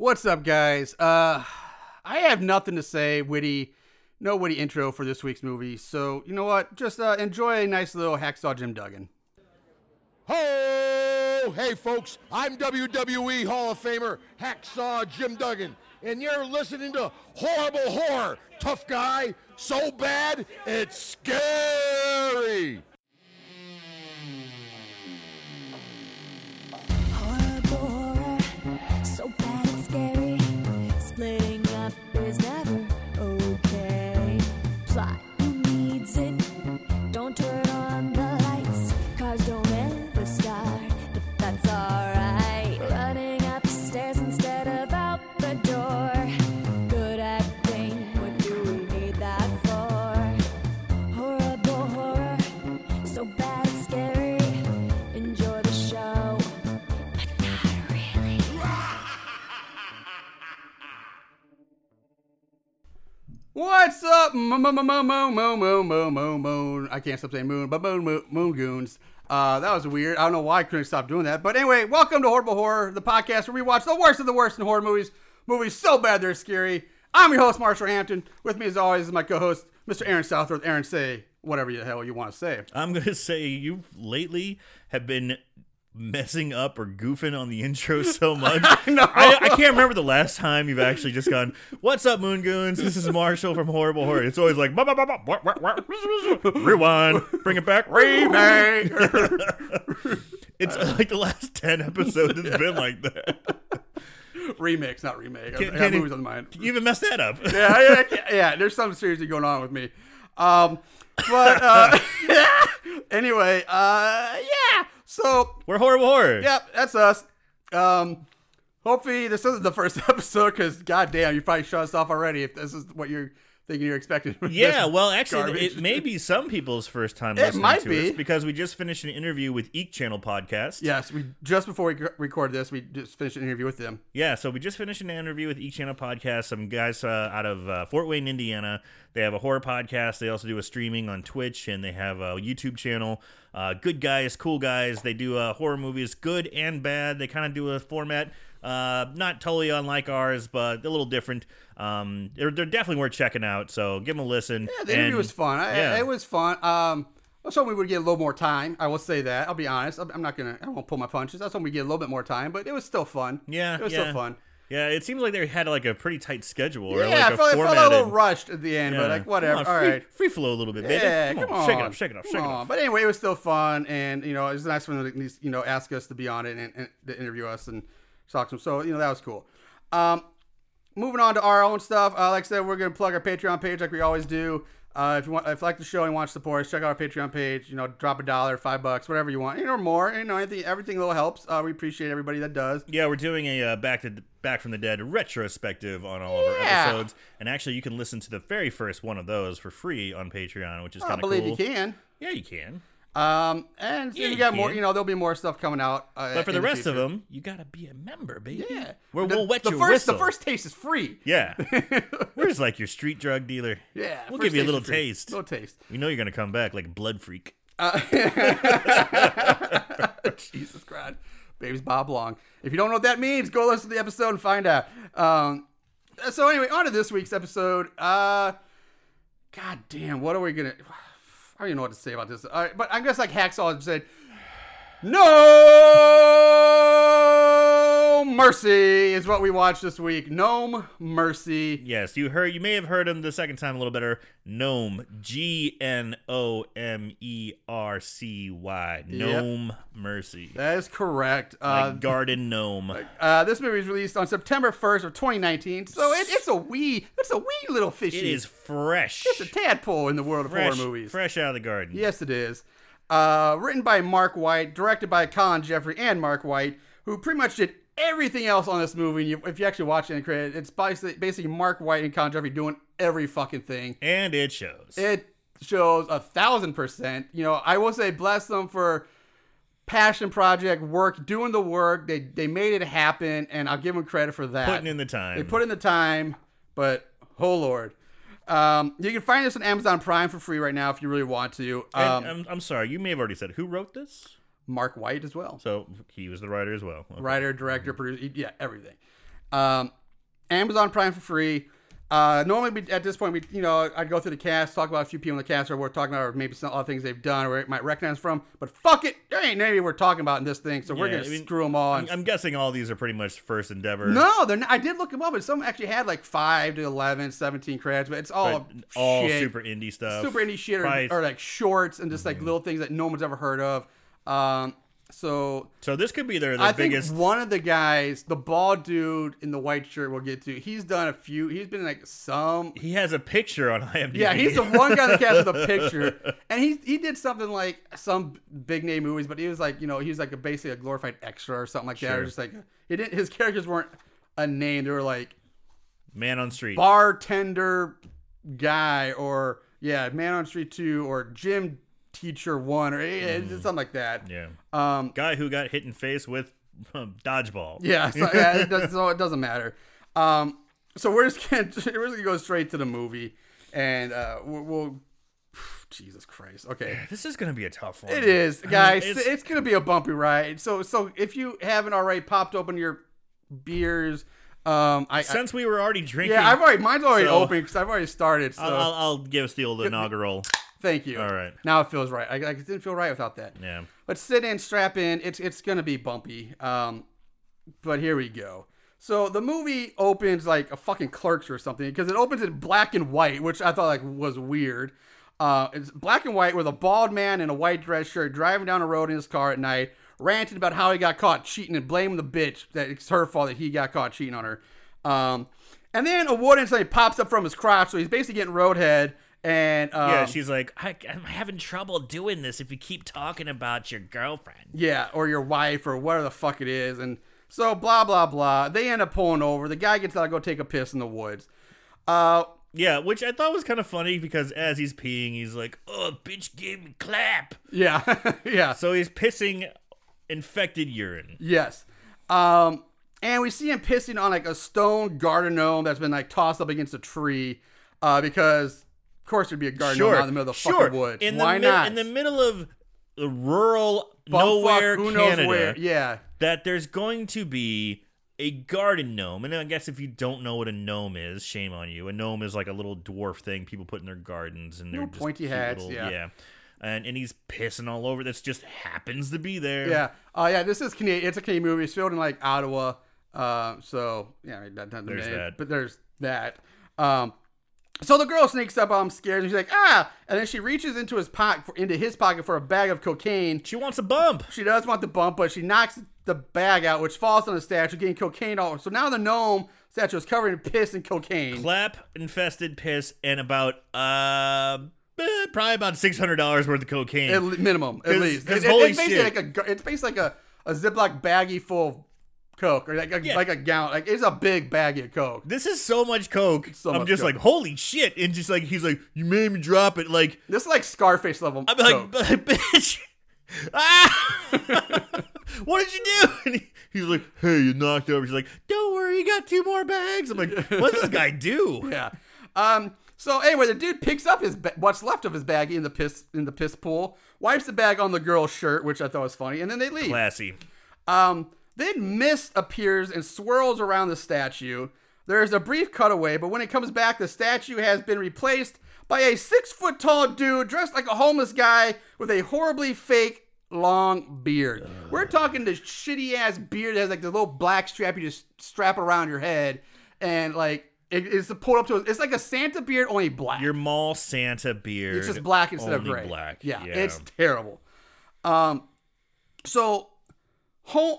What's up, guys? Uh, I have nothing to say, witty, no witty intro for this week's movie. So you know what? Just uh, enjoy a nice little hacksaw Jim Duggan. Ho! Hey, folks, I'm WWE Hall of Famer Hacksaw Jim Duggan, and you're listening to Horrible Horror. Tough guy, so bad, it's scary. What's up, mo mo mo mo mo mo mo mo mo moon? I can't stop saying moon, but moon moon, moon goons. Uh, that was weird. I don't know why I couldn't stop doing that. But anyway, welcome to Horrible Horror, the podcast where we watch the worst of the worst in horror movies. Movies so bad they're scary. I'm your host, Marshall Hampton. With me, as always, is my co-host, Mr. Aaron Southworth. Aaron, say whatever the hell you want to say. I'm gonna say you lately have been messing up or goofing on the intro so much. know. I, I can't remember the last time you've actually just gone, "What's up, Moon Goons? This is Marshall from Horrible Horror." It's always like, "Bah, bah, bah, rewind, bring it back, remake. it's like the last ten episodes. It's been like that. Remix, not remake. I Can- have can it- movies on the mind. You even messed that up. yeah, yeah, yeah, yeah. There's something seriously going on with me. Um, but uh, anyway, uh, yeah. So, We're Horrible Horror. yep, that's us. Um, hopefully this isn't the first episode because, goddamn, you probably shut us off already if this is what you're thinking you're expecting. with Yeah, well, actually, garbage. it may be some people's first time It listening might to be. us because we just finished an interview with Eek Channel Podcast. Yes, we just before we record this, we just finished an interview with them. Yeah, so we just finished an interview with Eek Channel Podcast. Some guys uh, out of uh, Fort Wayne, Indiana. They have a horror podcast. They also do a streaming on Twitch, and they have a YouTube channel. Uh, good guys, cool guys. They do uh, horror movies, good and bad. They kind of do a format uh, not totally unlike ours, but a little different. Um, they're, they're definitely worth checking out. So give them a listen. Yeah, the interview And- was fun. I, yeah. It was fun. Um, I was hoping we would get a little more time. I will say that. I'll be honest. I'm not gonna. I won't pull my punches. I was hoping we get a little bit more time, but it was still fun. Yeah, it was yeah. still fun. Yeah, it seems like they had like a pretty tight schedule or Yeah, like I a felt, I felt a little rushed at the end, but like whatever. On, All free, right. free flow a little bit, baby. Yeah, come, come on, on. shake it up, shake it up, shake it up. But anyway, it was still fun, and you know, it was nice for them to you know ask us to be on it and, and to interview us and them. So you know that was cool. Um, moving on to our own stuff. Uh, like I said, we're gonna plug our Patreon page like we always do. Uh, if you want, if you like the show and want to support us, check out our Patreon page. You know, drop a dollar, five bucks, whatever you want, you know, or more. You know, anything, everything little helps. Uh, we appreciate everybody that does. Yeah, we're doing a uh, back to back from the dead retrospective on all of our episodes, and actually, you can listen to the very first one of those for free on Patreon, which is kind of believe cool. you can. Yeah, you can. Um, and so Yeah, you got more. You know, there'll be more stuff coming out. Uh, But for the rest of them, you gotta be a member, baby. Yeah, Where the, we'll wet the your first, whistle. The first taste is free. Yeah, we're just like your street drug dealer. Yeah, we'll give you a little taste. Little taste. We know you're gonna come back like blood freak. Jesus Christ, baby's Bob Long. If you don't know what that means, go listen to the episode and find out. Um, so anyway, on to this week's episode. Uh, God damn, what are we gonna? I don't even know what to say about this. All right, but I guess like Hacksaw said, no mercy is what we watched this week. No mercy. Yes, you heard. You may have heard him the second time a little better. Gnome, G N O M E R C Y. Gnome Mercy. That is correct. Uh, Like garden gnome. Uh, this movie was released on September 1st of 2019, so it, it's a wee, it's a wee little fishy. It is fresh. It's a tadpole in the world of fresh, horror movies. fresh out of the garden. Yes, it is. Uh, written by Mark White, directed by Colin Jeffrey and Mark White, who pretty much did everything else on this movie. You, if you actually watch it in credit, it's basically, basically Mark White and Colin Jeffrey doing every fucking thing. And it shows. It shows a thousand percent. You know, I will say bless them for passion project work, doing the work. They they made it happen, and I'll give them credit for that. Putting in the time. They put in the time, but oh lord. Um, you can find this on Amazon Prime for free right now if you really want to. Um, And, I'm, I'm sorry, you may have already said who wrote this. Mark White as well. So he was the writer as well. Okay. Writer, director, producer, yeah, everything. Um, Amazon Prime for free. Uh, normally, we, at this point, we you know I'd go through the cast, talk about a few people in the cast, or we're talking about, or maybe some other things they've done, or it might recognize from. But fuck it, there ain't any we're talking about in this thing, so we're Yeah, gonna I mean, screw them all. I'm, I'm guessing all these are pretty much first endeavor. no, they're not, I did look them up, and some actually had like five to 11, 17 credits, but it's all but all shit. super indie stuff. super indie shit, or, Probably- or like shorts and just Mm-hmm. like little things that no one's ever heard of. Um, so So this could be their, their I biggest. think one of the guys, the bald dude in the white shirt, we'll get to. He's done a few. He's been like some. he has a picture on IMDb. Yeah, he's the one guy that cast with a picture, and he he did something like some big name movies, but he was like you know he was like a, basically a glorified extra or something like that. Or just like he didn't. His characters weren't a name. They were like man on street. bartender guy or yeah man on street two or gym teacher one or eh, something like that. yeah, Um, guy who got hit in face with um, dodgeball. Yeah, so, yeah it, does, so it doesn't matter. Um, so we're just gonna we're just gonna go straight to the movie, and uh, we'll, we'll Jesus Christ. Okay, This is gonna be a tough one. it is, I mean, guys. it's- it's, gonna be a bumpy ride. So so if you haven't already popped open your beers, um, I, I since we were already drinking. yeah, I've already mine's already So- open because I've already started. So I'll, I'll, I'll give us the old inaugural. Thank you. All right. now it feels right. I, I didn't feel right without that. Yeah. But sit in, strap in. It's it's gonna be bumpy. Um, but here we go. So the movie opens like a fucking Clerks or something because it opens in black and white, which I thought like was weird. Uh, it's black and white with a bald man in a white dress shirt driving down a road in his car at night, ranting about how he got caught cheating and blaming the bitch that it's her fault that he got caught cheating on her. Um, and then a wooden thing pops up from his crotch, so he's basically getting roadhead. And um, Yeah, she's like, I, I'm having trouble doing this if you keep talking about your girlfriend. Yeah, or your wife or whatever the fuck it is. And so blah blah blah. They end up pulling over. The guy gets out to go take a piss in the woods. Uh Yeah, which I thought was kind of funny because as he's peeing, he's like, "Oh, bitch, gave me clap." yeah. yeah. So he's pissing infected urine. Yes. Um and we see him pissing on like a stone garden gnome that's been like tossed up against a tree. Uh because course there'd be a garden gnome out in the middle of the sure. fucking woods. In Why the not? In the middle of the rural Bumfuck, nowhere who knows Canada, where. Yeah. that there's going to be a garden gnome. And I guess if you don't know what a gnome is, shame on you. A gnome is like a little dwarf thing people put in their gardens, and they're Little pointy hats, little- yeah. And and he's pissing all over. This just happens to be there. Yeah. Oh yeah, this is Canadian. It's a Canadian movie. It's filmed in like Ottawa. Uh, so yeah, I mean, that doesn't There's that. But there's that. Um, so the girl sneaks up. on him scared. And she's like, ah, and then she reaches into his pocket, for, into his pocket for a bag of cocaine. She wants a bump. She does want the bump, but she knocks the bag out, which falls on the statue, getting cocaine all. So now the gnome statue is covered in piss and cocaine. Clap infested piss and about uh eh, probably about six hundred dollars worth of cocaine. At le- minimum, at 'Cause- least. 'cause It- it- holy it's basically shit. like a. gar- It's basically like a, a Ziploc baggie full of coke, or like a, Yeah. like a gallon. Like it's a big bag of coke. this is so much coke. So I'm much just coke. like, holy shit! And just like he's like, you made me drop it. Like This is like Scarface level. I'm coke. like, bitch. Ah! what did you do? And he, he's like, hey, you knocked over. She's like, don't worry, you got two more bags. I'm like, what does this guy do? yeah. Um. So anyway, the dude picks up his ba- what's left of his baggie in the piss in the piss pool, wipes the bag on the girl's shirt, which I thought was funny, and then they leave. Classy. Um. Then mist appears and swirls around the statue. There's a brief cutaway, but when it comes back, the statue has been replaced by a six foot tall dude dressed like a homeless guy with a horribly fake long beard. We're talking this shitty ass beard that has like the little black strap you just strap around your head, and like it, it's pulled up to it's like a Santa beard only black. Your mall Santa beard. It's just black instead of gray. black. Yeah, it's terrible. Um, so home,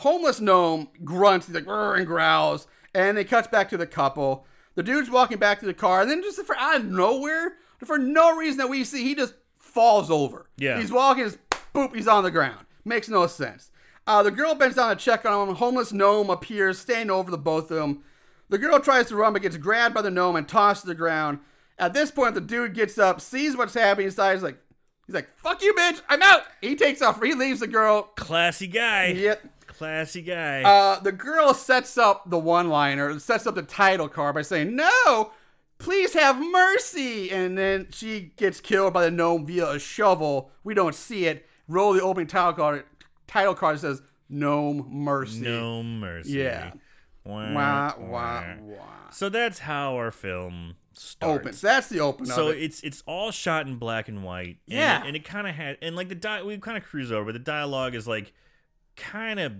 homeless gnome grunts, he's like and growls, and it cuts back to the couple. The dude's walking back to the car, and then just for out of nowhere, for no reason that we see, he just falls over. Yeah. he's walking, just boop, he's on the ground. Makes no sense. Uh, the girl bends down to check on him. Homeless gnome appears, standing over the both of them. The girl tries to run, but gets grabbed by the gnome and tossed to the ground. At this point, the dude gets up, sees what's happening, decides like, he's like, "Fuck you, bitch! I'm out." He takes off. He leaves the girl. Classy guy. Yep. Classy guy. Uh, the girl sets up the one-liner, sets up the title card by saying, "No, please have mercy," and then she gets killed by the gnome via a shovel. We don't see it. Roll the opening title card. Title card says "Gnome Mercy." no mercy. Yeah. Wah, Wah, wah. wah, wah. So that's how our film starts. Opens. That's the open So it. it's it's all shot in black and white. And Yeah. it, and it kind of had and like the di- we kind of cruise over. The dialogue is like kind of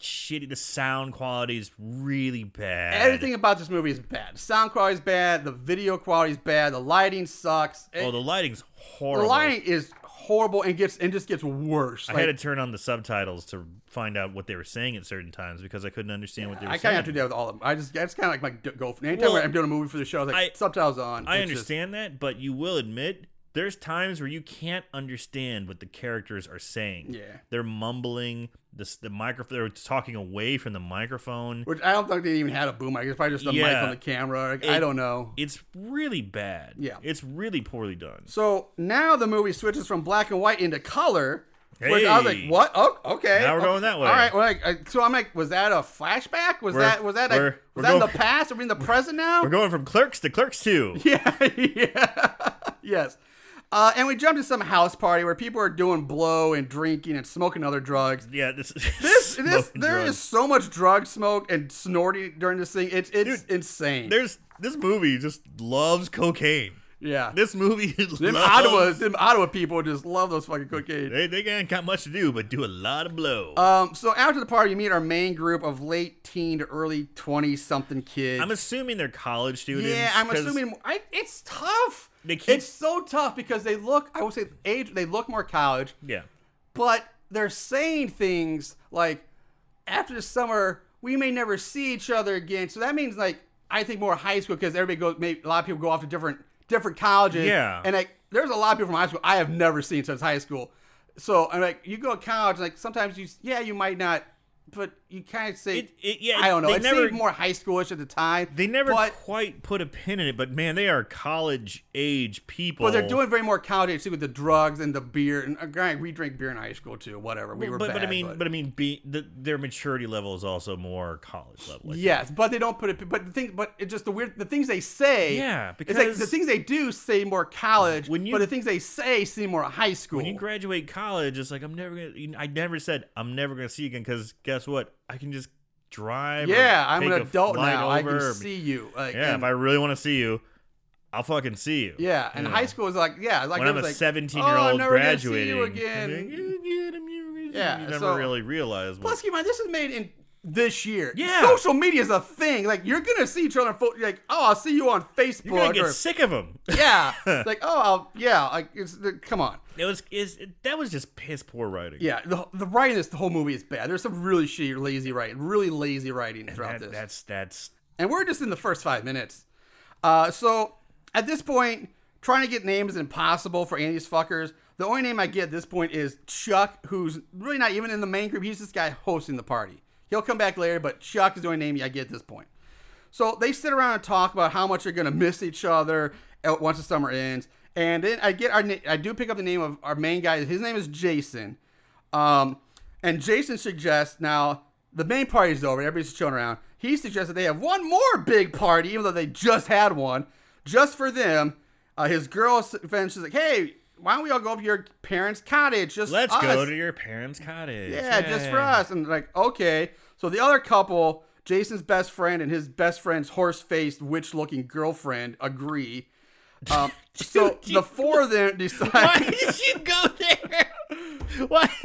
shitty. The sound quality is really bad. Everything about this movie is bad. The sound quality is bad. The video quality is bad. The lighting sucks. Oh, It- the lighting's horrible. the lighting is horrible and gets and just gets worse. I Like, had to turn on the subtitles to find out what they were saying at certain times because I couldn't understand what they were saying. I kind of have to do that with all of them. I just it's kind of like my d- go. Anytime Well, I'm doing a movie for the show, I like I- subtitles on. I It's just- understand that, but you will admit there's times where you can't understand what the characters are saying. Yeah. they're mumbling. This the microphone. They're talking away from the microphone. Which I don't think they even had a boom mic. It's probably just a mic on the camera. Like, I don't know. It's really bad. Yeah. it's really poorly done. So now the movie switches from black and white into color. Which I was like, Hey. what? Oh, okay. Now we're Oh, going that way. All right. Well, like, uh, so I'm like, was that a flashback? Was We're- that was that we're- was we're that in the past? Are we in the present now? We're going from Clerks to Clerks Two. Yeah, yeah, yes. Uh, and we jumped to some house party where people are doing blow and drinking and smoking other drugs. Yeah, this This, this, there is so much drug smoke and snorting during this thing. It's it's Dude, insane. There's this movie just loves cocaine. yeah, This movie them loves, Ottawa, them Ottawa people just love those fucking cocaine. They they ain't got much to do but do a lot of blow. Um, so after the party, you meet our main group of late teen to early twenty something kids. I'm assuming they're college students. yeah, I'm assuming I, it's tough. They keep- it's so tough because they look. I would say age. They look more college. Yeah, but they're saying things like after the summer we may never see each other again so that means like i think more high school because everybody goes maybe a lot of people go off to different different colleges Yeah. and like there's a lot of people from high school i have never seen since high school so i'm like you go to college like sometimes you yeah you might not but you kind of say It- it- yeah, i don't know they it never- seemed more high schoolish at the time they never but, quite put a pin in it, but man, they are college age people. but they're doing very more college age too with the drugs and the beer and uh, we drink beer in high school too whatever we were but, bad, but I mean, but, I mean, be, the, their maturity level is also more college level. I think. Yes, but they don't put it. But the thing, but it just the weird. The things they say. Yeah, it's like the things they do say more college. When you- but the things they say seem more high school. When you graduate college, it's like I'm never gonna. I never said I'm never gonna see you again because guess what? I can just drive. yeah, I'm an adult now. I can or- see you. Like, Yeah, and- if I really want to see you, I'll fucking see you. yeah, and You high school is like yeah, like when I'm a was like, 17 oh, year old never gonna see graduating, you again. you get 'em, you- Yeah, you never so- really realize. What, Plus, keep in mind, this is made in this year. Yeah. social media is a thing. Like you're gonna see each other. pho- Like, oh, I'll see you on Facebook. you're gonna get or, sick of them. yeah, like oh, I'll, yeah, like it's come on. It was is that was just piss poor writing. Yeah, the, the writing in this the whole movie is bad. There's some really shitty, lazy writing, really lazy writing throughout That- this. that's that's and we're just in the first five minutes. Uh, so at this point, trying to get names is impossible for any of these fuckers. The only name I get at this point is Chuck, who's really not even in the main group. He's this guy hosting the party. He'll come back later, but Chuck is the only name I get this point. So they sit around and talk about how much they're gonna miss each other once the summer ends. And then I get our I do pick up the name of our main guy. His name is Jason. Um, and Jason suggests now the main party is over. Everybody's chilling around. He suggests that they have one more big party, even though they just had one, just for them. Uh, his girl friend she's like, "Hey, why don't we all go up to your parents' cottage? Just let's us. go to your parents' cottage. yeah, just for us." And like, okay. So the other couple, Jason's best friend and his best friend's horse-faced, witch-looking girlfriend, agree. Um, so the four of them decide. Why did you go there? Why?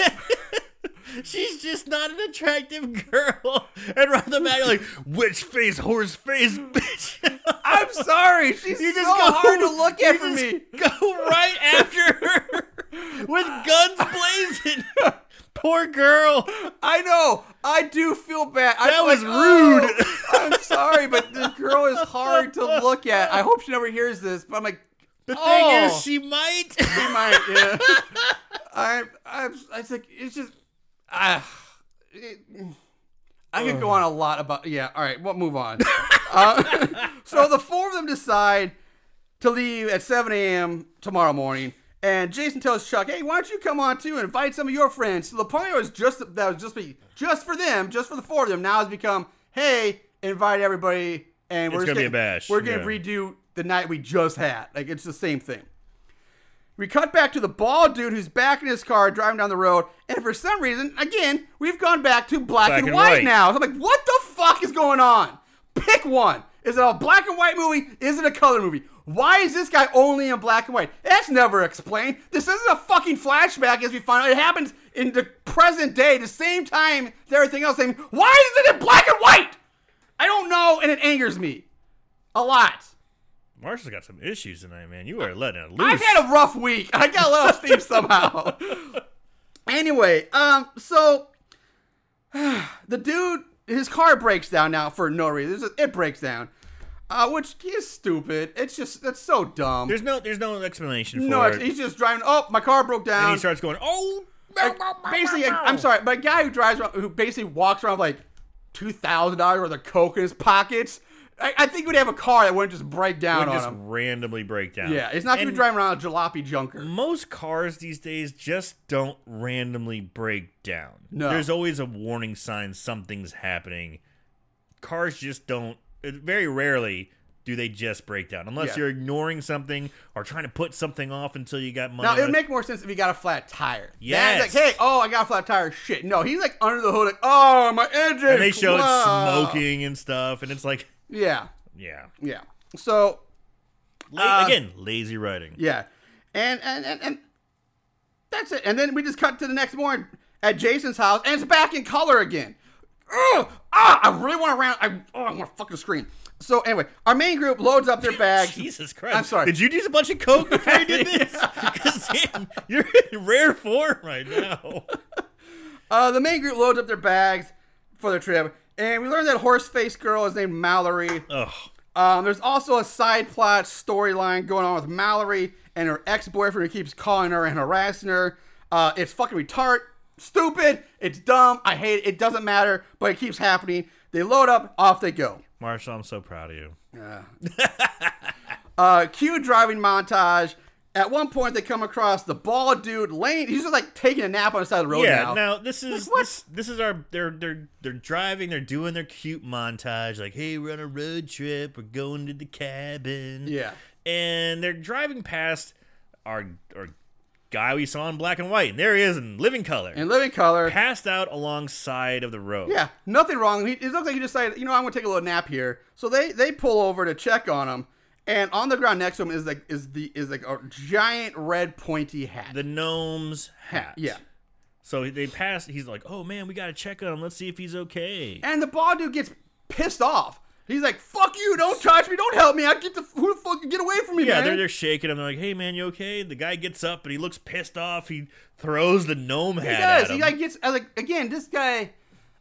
She's just not an attractive girl. And the back, like, witch face, horse face, bitch. I'm sorry. She's You just so go hard to look at for me. Go right after her with guns blazing. Poor girl. I know. I do feel bad. I That was like, oh, rude. I'm sorry, but the girl is hard to look at. I hope she never hears this. But I'm like, The thing Oh. is, she might. she might. Yeah. I, I'm. It's like it's just. Ah, it, I could go on a lot about. Yeah. All right. We'll move on. uh, so the four of them decide to leave at 7 a.m. tomorrow morning. And Jason tells Chuck, "Hey, why don't you come on too and invite some of your friends?" So the party was just that was just be just for them, just for the four of them. Now it's become, "Hey, invite everybody," and we're It's just gonna be a bash, We're gonna yeah. redo the night we just had. Like it's the same thing. We cut back to the bald dude who's back in his car driving down the road, and for some reason, again, we've gone back to black, Black and, and white, white. now. I'm like, what the fuck is going on? Pick one. Is it a black and white movie? Is it a color movie? Why is this guy only in black and white? That's never explained. This isn't a fucking flashback as we find out. It happens in the present day, the same time as everything else. Saying, why is it in black and white? I don't know, and it angers me a lot. Marshall's got some issues tonight, man. You are letting it loose. I've had a rough week. I got a little steam somehow. anyway, um, so the dude, his car breaks down now for no reason. It breaks down, uh, which is stupid. It's just that's so dumb. There's no, there's no explanation for no, it. he's just driving. Oh, my car broke and down. he starts going, "Oh, Like, basically, I'm sorry, but a guy who drives around, who basically walks around with like two thousand dollars worth of coke in his pockets. I, I think would have a car that wouldn't just break down would on just him. randomly break down." Yeah, it's not gonna be driving around a jalopy junker. Most cars these days just don't randomly break down. No. There's always a warning sign something's happening. Cars just don't. it- Very rarely do they just break down, unless Yeah. you're ignoring something or trying to put something off until you got money. Now it on would it. make more sense if he got a flat tire. Yes. like, hey, oh, I got a flat tire. Shit. No, he's like under the hood, like, oh, my engine. and they show it smoking and stuff, and it's like, Yeah, yeah, yeah. So La- Uh, again, lazy writing. yeah, and and and and that's it. And then we just cut to the next morning at Jason's house, and it's back in color again. Ugh, ah, I really want to round. I oh, I want to fucking scream. So anyway, our main group loads up their bags. Jesus Christ! I'm sorry. Did you use a bunch of coke before you did this? Because you're in rare form right now. Uh, the main group loads up their bags for their trip, and we learned that horse face girl is named Mallory. Ugh. Um, there's also a side plot storyline going on with Mallory and her ex boyfriend who keeps calling her and harassing her. Uh, it's fucking retard, stupid, it's dumb, I hate it, it doesn't matter, but it keeps happening. They load up, off they go. Marshall, I'm so proud of you. Yeah. Uh, cue driving montage. At one point, they come across the bald dude laying. He's just like taking a nap on the side of the road yeah. now. Now this is what? this this is our they're they're they're driving. They're doing their cute montage. Like, hey, we're on a road trip. We're going to the cabin. Yeah. And they're driving past our our guy we saw in black and white. And there he is in living color, In living color. passed out alongside of the road. Yeah, nothing wrong. He, it looks like he decided, you know, I'm gonna take a little nap here. So they they pull over to check on him, and on the ground next to him is like is the is like a giant red pointy hat. The gnome's hat. yeah, So they pass. He's like, "Oh man, we gotta check on him. Let's see if he's okay." and the bald dude gets pissed off. He's like, "Fuck you! Don't touch me! Don't help me! I get the who the fuck get away from me, Yeah, man!" they're, they're shaking him. They're like, "Hey man, you okay?" The guy gets up and he looks pissed off. He throws the gnome hat. he does. He like gets uh, like again. This guy,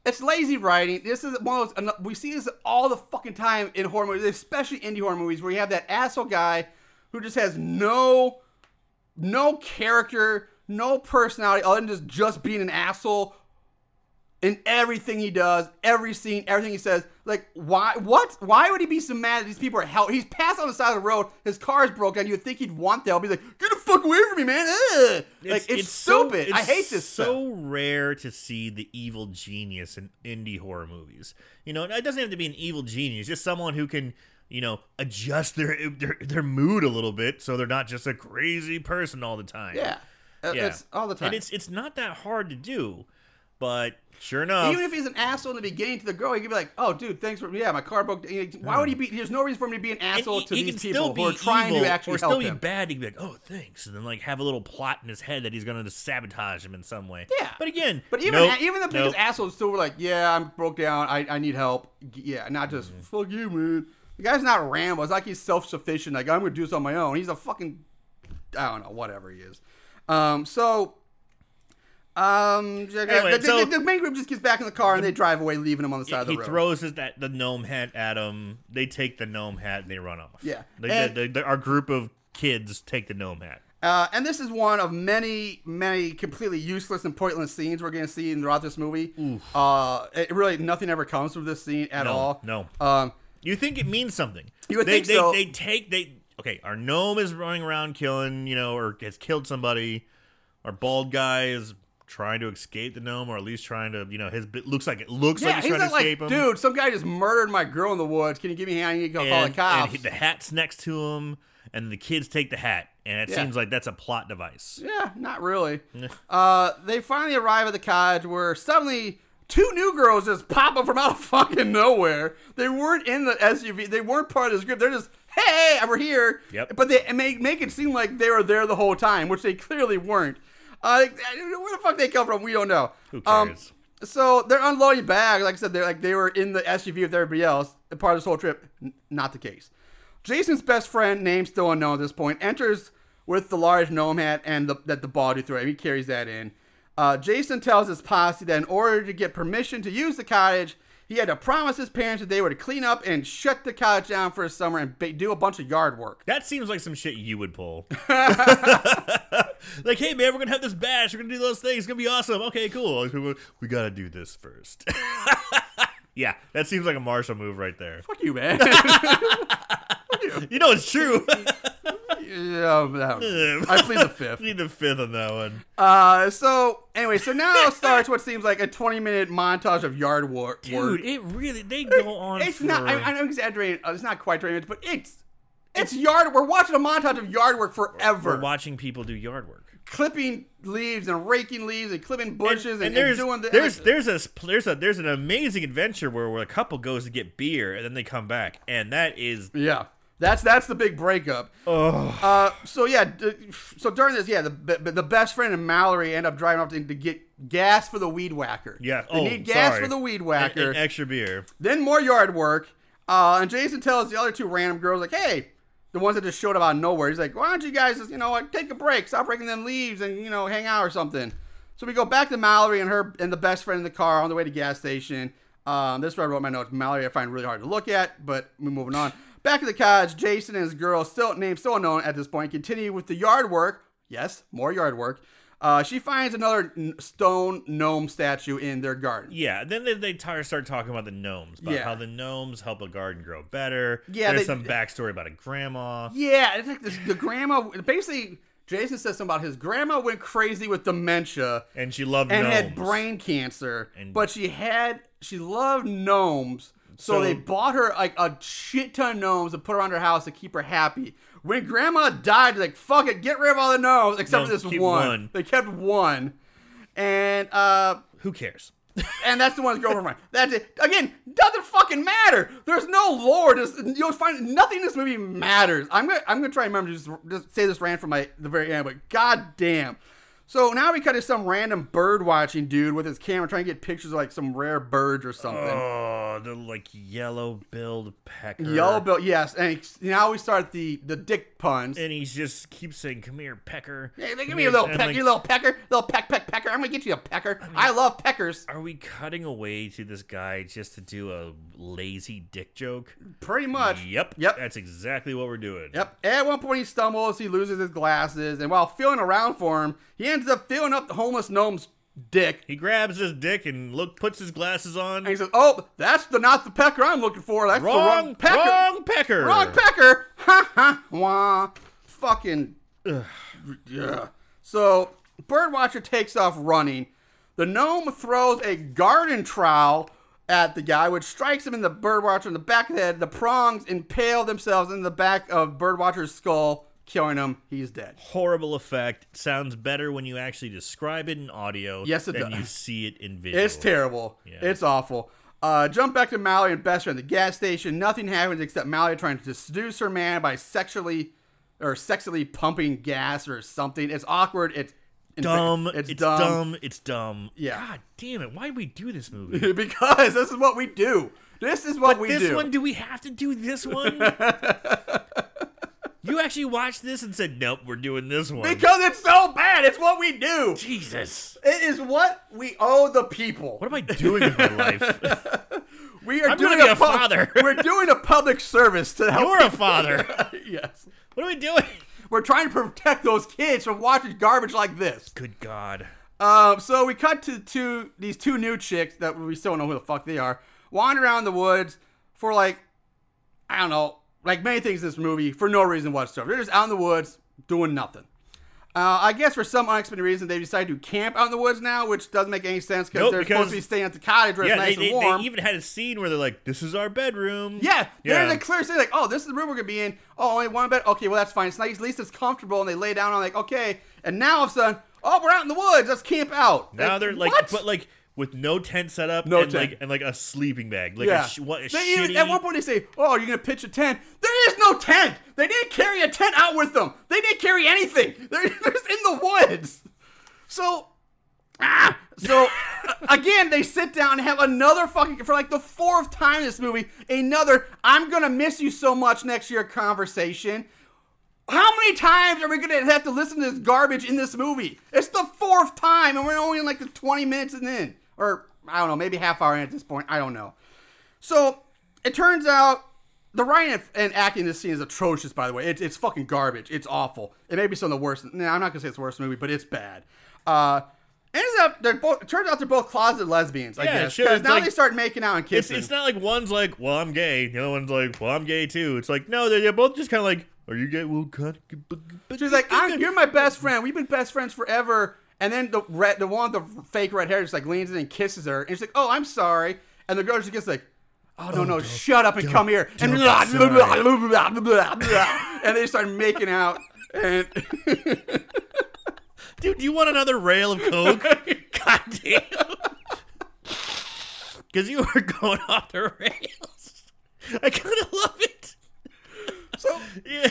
it's lazy writing. This is one of those. We see this all the fucking time in horror movies, especially indie horror movies, where you have that asshole guy who just has no no character, no personality, other than just just being an asshole in everything he does, every scene, everything he says. Like, why? What? Why would he be so mad that these people are hell? He's passed on the side of the road. His car is broken. You'd think he'd want that. He'll be like, "Get the fuck away from me, man!" Ugh. like, it's, so- stupid. it's I hate this. So stuff. rare to see the evil genius in indie horror movies. You know, it doesn't have to be an evil genius. Just someone who can, you know, adjust their their, their mood a little bit so they're not just a crazy person all the time. Yeah, Uh, Yeah. it's all the time. And it's it's not that hard to do, but sure enough, Even if he's an asshole in the beginning to the girl, he could be like, "Oh, dude, thanks for yeah, my car broke." Why would he be? There's no reason for him to be an asshole he- to he these can people who are trying to actually or still be him. bad. He'd be like, "Oh, thanks," and then like have a little plot in his head that he's going to sabotage him in some way. Yeah. but again, But even nope, even the biggest assholes still were like, "Yeah, I'm broke down. I, I need help." Yeah, not just fuck you, man. The guy's not Rambo. It's like he's self sufficient. Like I'm gonna do this on my own. He's a fucking I don't know, whatever he is. Um, so. Um, the, Anyway, the- so- the- the main group just gets back in the car and they drive away, leaving him on the side of the he road. He throws his, that the gnome hat at him. They take the gnome hat and they run off. Yeah. They, And- our group of kids take the gnome hat. Uh, and this is one of many, many completely useless and pointless scenes we're going to see throughout this movie. Uh, it really nothing ever comes from this scene at No, all. no. Um, You think it means something? You would they, think they, so. They take they okay. Our gnome is running around killing, you know, or has killed somebody. Our bald guy is trying to escape the gnome, or at least trying to, you know, his it looks like it looks yeah, like he's, he's trying to like, escape him. dude, some guy just murdered my girl in the woods. Can you give me a hand? I need to call the cops. and he- the hat's next to him, and the kids take the hat, and it Yeah. seems like that's a plot device. Yeah, not really. uh, they finally arrive at the cottage where suddenly two new girls just pop up from out of fucking nowhere. They weren't in the SUV. They weren't part of this group. They're just, hey, we're here. Yep. But they make, make it seem like they were there the whole time, which they clearly weren't. Uh, where the fuck they come from, we don't know. Who Um, cares? so they're unloading bags. Like I said, they're like they were in the SUV with everybody else. Part of this whole trip, N- not the case. Jason's best friend, name still unknown at this point, enters with the large gnome hat and the, that the body threw. He carries that in. Uh, Jason tells his posse that in order to get permission to use the cottage, he had to promise his parents that they would clean up and shut the cottage down for a summer and ba- do a bunch of yard work. That seems like some shit you would pull. like, hey man, we're gonna have this bash. We're gonna do those things. It's gonna be awesome. Okay, cool. We gotta do this first. yeah, that seems like a Marshall move right there. Fuck you, man. You know it's true. yeah, that- I plead the fifth. Need the fifth on that one. Uh, so anyway, so now starts what seems like a 20 minute montage of yard war- work. Dude, it really they go on. it's for, not. I, I'm exaggerating. Uh, it's not quite 20 minutes, but it's it's yard. We're watching a montage of yard work forever. We're watching people do yard work. clipping leaves and raking leaves and clipping bushes and, and, there's doing the. there's there's a there's a there's an amazing adventure where, where a couple goes to get beer and then they come back and that is yeah. That's that's the big breakup. Oh. Uh, so yeah, so during this, yeah, the the best friend and Mallory end up driving off to, to get gas for the weed whacker. yeah. they oh, need gas sorry. for the weed And- whacker. and extra beer. Then more yard work. Uh, and Jason tells the other two random girls, like, hey, the ones that just showed up out of nowhere, he's like, why don't you guys just, you know what, take a break, stop breaking them leaves and, you know, hang out or something. So we go back to Mallory and her and the best friend in the car on the way to gas station. Um, this is where I wrote my notes. Mallory I find really hard to look at, but we're moving on. Back at the cottage, Jason and his girl, still named still unknown at this point, continue with the yard work. Yes, more yard work. Uh, she finds another n- stone gnome statue in their garden. Yeah, then they, they tar- start talking about the gnomes, about Yeah. how the gnomes help a garden grow better. Yeah, there's they- some backstory about a grandma. Yeah, it's like this, the grandma. Basically, Jason says something about his grandma went crazy with dementia And she loved and gnomes. had brain cancer, And- but she had she loved gnomes, so, So- they bought her like a shit ton of gnomes to put around her house to keep her happy. When grandma died, like fuck it, get rid of all the gnomes except for this one. one. They kept one, and uh, Who cares? and that's the one that's girlfriend. That's it. Again, doesn't fucking matter. There's no lore. Just, you'll find nothing in this movie matters. I'm gonna I'm gonna try and remember to just, just say this rant from my the very end, but god damn. So now we cut to some random bird watching dude with his camera trying to get pictures of like some rare birds or something. Oh, the like yellow billed pecker. Yellow bill, yes. And now we start the the dick puns. And he just keeps saying, "Come here, pecker." Hey, Come give me a little pecker, like, you little pecker, little peck, peck, pecker. I'm gonna get you a pecker. I love peckers. Are we cutting away to this guy just to do a lazy dick joke? Pretty much. Yep. Yep. That's exactly what we're doing. Yep. At one point, he stumbles, he loses his glasses, and while feeling around for him, he ends up filling up the homeless gnome's dick. He grabs his dick and look puts his glasses on. And he says, "Oh, that's the not the pecker I'm looking for. That's the wrong, wrong pecker. wrong pecker. Wrong pecker. Ha ha. Wah. Fucking. Yeah. So Birdwatcher takes off running. The gnome throws a garden trowel at the guy, which strikes him in the Birdwatcher in the back of the head. The prongs impale themselves in the back of Birdwatcher's skull, killing him. He's dead. Horrible effect. Sounds better when you actually describe it in audio. Yes, it than does. you see it in video. It's terrible. Yeah. It's awful. Uh, jump back to Mallory and Bester at the gas station. Nothing happens except Mallory trying to seduce her man by sexually or sexually pumping gas or something. It's awkward. It's Dumb. It's, It's, dumb. dumb. It's dumb. Yeah. God damn it! Why did we do this movie? because this is what we do. This is what we this do. This one, do we have to do this one? you actually watched this and said, "Nope, we're doing this one." because it's so bad. It's what we do. Jesus, It is what we owe the people. what am I doing in my life? We are I'm doing a, a pub- father. we're doing a public service to help. You're a father. yes. What are we doing? We're trying to protect those kids from watching garbage like this. Good God. Um, so we cut to two these two new chicks that we still don't know who the fuck they are, wander around the woods for like I don't know, like many things in this movie for no reason whatsoever. They're just out in the woods doing nothing. Uh, I guess for some unexpected reason they decided to camp out in the woods now, which doesn't make any sense Nope, they're because- supposed to be staying at the cottage where Yeah, it's nice they, they, and warm. they even had a scene where they're like, "This is our bedroom." yeah, Yeah. they're like clear scene like, "Oh, this is the room we're gonna be in. Oh, only one bed. Okay, well that's fine. It's nice. At least it's comfortable." And they lay down on like, "Okay." And now all of a sudden, oh, we're out in the woods. Let's camp out. Now they're like, what? but like with no tent set up, No and tent. like and like a sleeping bag, like yeah. a, sh- what a They shitty. at one point they say, "Oh, you're gonna pitch a tent." There is no tent. They didn't carry a tent out with them. They didn't carry anything. They're just in the woods. So, ah, so again, they sit down and have another fucking for like the fourth time in this movie. Another, I'm gonna miss you so much next year conversation. How many times are we gonna have to listen to this garbage in this movie? It's the fourth time, and we're only in like the 20 minutes and in, or I don't know, maybe half hour in at this point. I don't know. So it turns out the Ryan and- acting in this scene is atrocious. By the way, it's it's fucking garbage. It's awful. It may be some of the worst. Nah, I'm not gonna say it's the worst movie, but it's bad. Uh, ends up they're both. It turns out they're both closeted lesbians. I Yeah, guess sure, because it's now like- they start making out and it's, kissing. it's not like one's like, well, I'm gay. The other one's like, well, I'm gay too. It's like, no, they're, they're both just kind of like, are you gay? Well, cut. She's like, "You're my best friend. We've been best friends forever." And then the red, the one with the fake red hair, just like leans in and kisses her, and she's like, "Oh, I'm sorry." And the girl just gets like, "Oh no, oh, no, shut up and come here." And blah, blah, blah, blah, blah, and they start making out, and Dude, do you want another rail of coke? God damn. Because you were going off the rails. I kind of love it. So Yeah.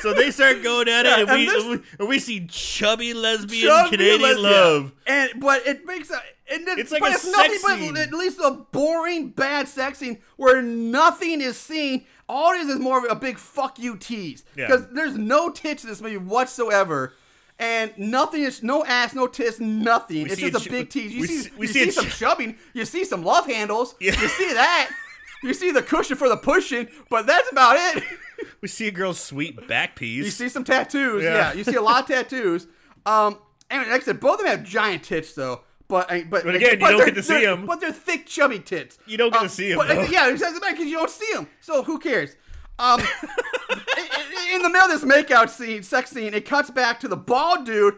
So they start going at it, Yeah, and, and we, this- and we we see chubby lesbian Chubby Canadian lesbian. love. And but it makes a and it, It's like but a it's nothing sex but at least a boring bad sex scene where nothing is seen. All it is is more of a big fuck you tease Yeah. because there's no tits in this movie whatsoever. And nothing is no ass, no tits, nothing. it's just a a big tease. You we see, we see see, some ch- shoving. You see some love handles. Yeah. You see that. You see the cushion for the pushing, but that's about it. We see a girl's sweet back piece. You see some tattoos. Yeah. Yeah, you see a lot of tattoos. Um, and like I said, both of them have giant tits though. But but, But again, you don't get to see they're- But they're thick, chubby tits. You don't get to Um, see 'em, But, yeah, exactly because you don't see them. So who cares? Um, in, in- in the middle of this makeout scene, sex scene, it cuts back to the bald dude.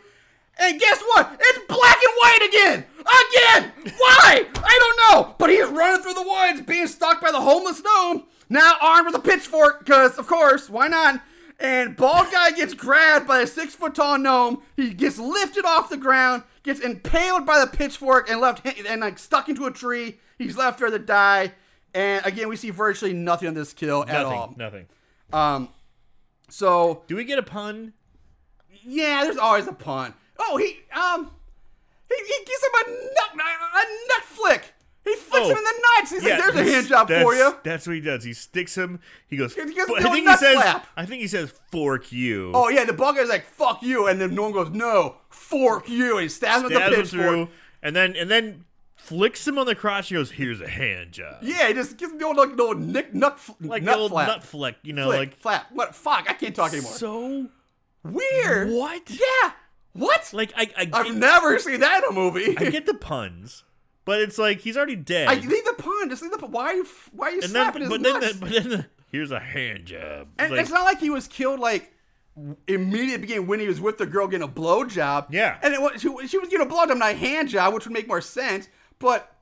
And guess what? It's black and white again! Again! Why? I don't know! But he's running through the woods, being stalked by the homeless gnome, now armed with a pitchfork, because, of course, why not? And bald guy gets grabbed by a six foot tall gnome. He gets lifted off the ground, gets impaled by the pitchfork, and left and like stuck into a tree. He's left there to die. And again, we see virtually nothing on this kill at nothing. all. Nothing. Um, so Do we get a pun? yeah, there's always a pun. Oh, he um, he, he gives him a nut a nut flick. He flicks Oh. him in the nuts. He's like, "There's a hand job for you." That's what he does. He sticks him. He goes. He gives "Fu- a think he nut says. slap. I think he says fork you. Oh yeah, the bug guy's like, "Fuck you," and then Norm goes, "No, fork you," and he stabs him with stabs the him pitchfork. through, and then and then flicks him on the crotch. He goes, "Here's a hand job." Yeah, he just gives him the old like the old nick nut fl- like nut the old flap. nut flick. You know, flick, like flap. What? Fuck! I can't talk anymore. so Weird. what? Yeah. What? Like I I I've get, never seen that in a movie. I get the puns, but it's like he's already dead. I leave the pun. Just leave the pun. Why are you? Why are you and then slapping but his then nuts? the, but then the, here's a hand job. And Like, it's not like he was killed like immediately beginning when he was with the girl getting a blowjob. Yeah. And it was, she, she was getting a blowjob, not a hand job, which would make more sense. But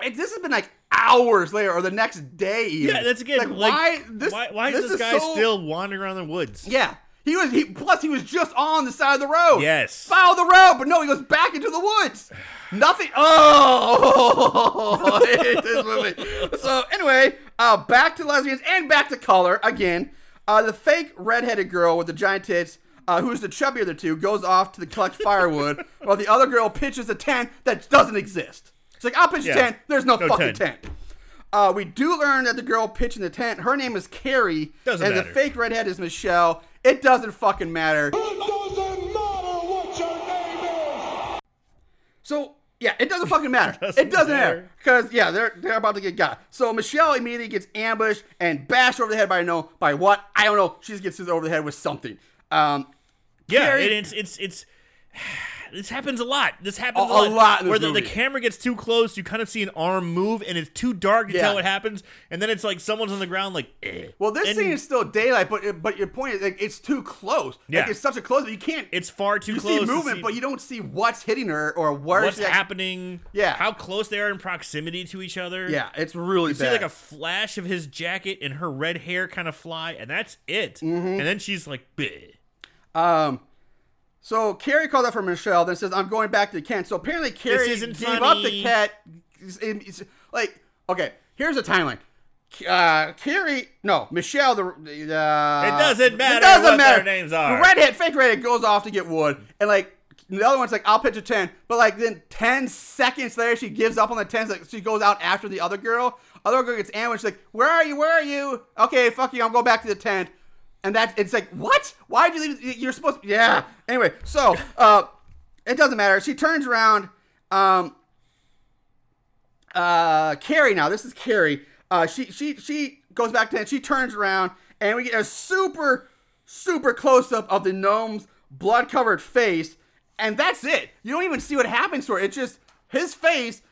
it, this has been like hours later or the next day. Even. yeah, that's again Like, like, why? This, why why is this, guy so- still wandering around the woods? Yeah. He was. He plus he was just on the side of the road. Yes. Follow the road, but no, he goes back into the woods. Nothing. Oh, I hate this movie. So anyway, uh, back to lesbians and back to color again. Uh, the fake redheaded girl with the giant tits, uh, who's the chubbier of the two, goes off to collect firewood, while the other girl pitches a tent that doesn't exist. It's like I'll pitch Yeah. a tent. There's no, No fucking tent. tent. Uh, we do learn that the girl pitching the tent, her name is Carrie, Doesn't and matter. the fake redhead is Michelle. It doesn't fucking matter. It doesn't matter what your name is. So yeah, it doesn't fucking matter. Doesn't it doesn't matter. matter because yeah, they're they're about to get got. So Michelle immediately gets ambushed and bashed over the head by no by what I don't know. She just gets hit over the head with something. Um, Yeah, Carrie- and it's it's it's this happens a lot. This happens A- a, a lot. lot where the, the camera gets too close, you kind of see an arm move, and it's too dark to Yeah. tell what happens, and then it's like someone's on the ground, like. Eh. Well, this And scene is still daylight, but but your point is like it's too close. Yeah. Like it's such a close. But you can't. It's far too you close. see movement, see but you don't see what's hitting her or where what's act- happening. Yeah. how close they are in proximity to each other. Yeah, it's really You see like a flash of his jacket and her red hair kind of fly, and that's it. Mm-hmm. And then she's like, Bleh. Um, so Carrie called up for Michelle, then says, "I'm going back to the Kent." So apparently Carrie gave up the cat. It's- it's- like, okay, here's a timeline. Uh, Carrie, no, Michelle. The uh, it doesn't matter It doesn't matter. their names are. The redhead, fake redhead, goes off to get wood, and like the other one's like, "I'll pitch a 10. But like then ten seconds later, she gives up on the ten. Like she goes out after the other girl. Other girl gets ambushed. She's like, where are you? Where are you? Okay, fuck you. I'm going back to the tent. And that it's like, what? Why did you leave? You're supposed to. Yeah. Anyway, so uh, it doesn't matter. She turns around. Um, uh, Carrie now. This is Carrie. Uh, she she she goes back to and she turns around and we get a super super close up of the gnome's blood covered face, and that's it. You don't even see what happens to her. It's just his face,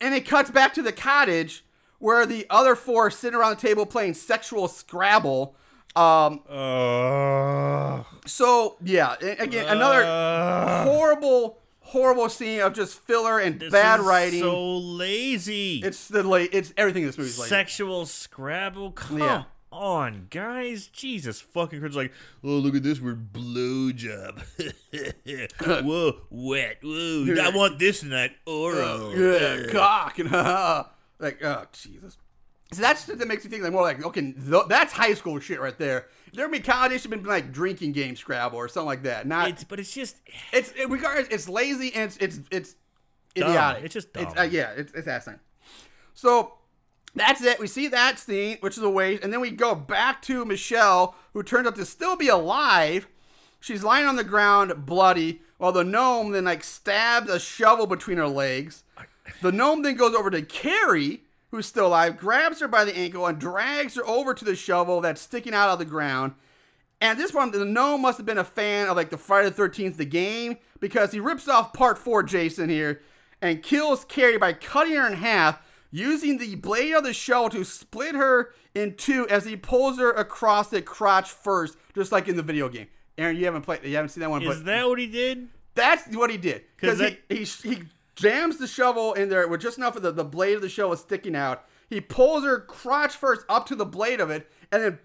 and it cuts back to the cottage where the other four sit around the table playing sexual Scrabble. Um, Uh, so yeah, again another horrible horrible scene of just filler and bad writing. So lazy. It's the late. It's everything in this movie's like. sexual Scrabble. Come Yeah. on, guys. Jesus fucking Christ. Like, oh, look at this word blowjob. Whoa, wet. Whoa, I want this and that oral. yeah, cock and like oh Jesus. So that's shit that makes me think like more like okay, th- that's high school shit right there. There be college, should have been like drinking game Scrabble or something like that. Not It's, but it's just. it's it, regardless, it's lazy and it's it's it's Dumb. idiotic. It's just It's, dumb. uh, yeah, it's it's asinine. So that's it. We see that scene, which is a waste, and then we go back to Michelle, who turns out to still be alive. She's lying on the ground, bloody, while the gnome then like stabs a shovel between her legs. The gnome then goes over to Carrie, who's still alive, grabs her by the ankle, and drags her over to the shovel that's sticking out of the ground. And this one, the gnome must have been a fan of like the Friday the Thirteenth, the game, because he rips off Part Four Jason here and kills Carrie by cutting her in half, using the blade of the shovel to split her in two as he pulls her across the crotch first, just like in the video game. Aaron, you haven't played, you haven't seen that one, Is that what he did? that's what he did. because he, he, he jams the shovel in there with just enough of the, the blade of the shovel sticking out. He pulls her crotch first up to the blade of it, and then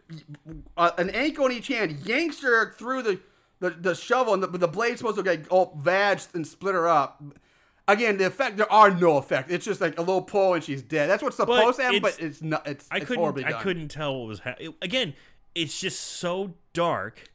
uh, an ankle in each hand yanks her through the, the, the shovel, and the, the blade's supposed to get all vaged and split her up. Again, the effect there are no effect. It's just like a little pull and she's dead. That's what's supposed to happen, but it's not. It's, I it's couldn't. I couldn't tell what was happening. Again, it's just so dark,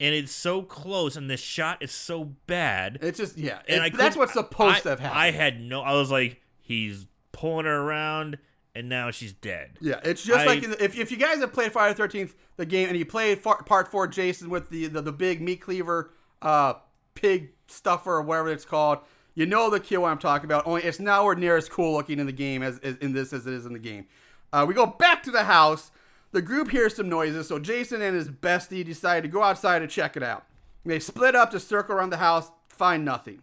and it's so close, and the shot is so bad. It's just yeah. and it- I that's what's supposed I, to have happened. I had no. I was like, he's pulling her around, and now she's dead. Yeah, it's just I- like the, if, if you guys have played Friday Thirteenth, the game, and you played far, Part Four, Jason with the, the the big meat cleaver, uh, pig stuffer or whatever it's called, you know the kill I'm talking about. Only it's nowhere near as cool looking in the game as, as in this as it is in the game. Uh, we go back to the house. The group hears some noises, so Jason and his bestie decide to go outside to check it out. They split up to circle around the house, find nothing.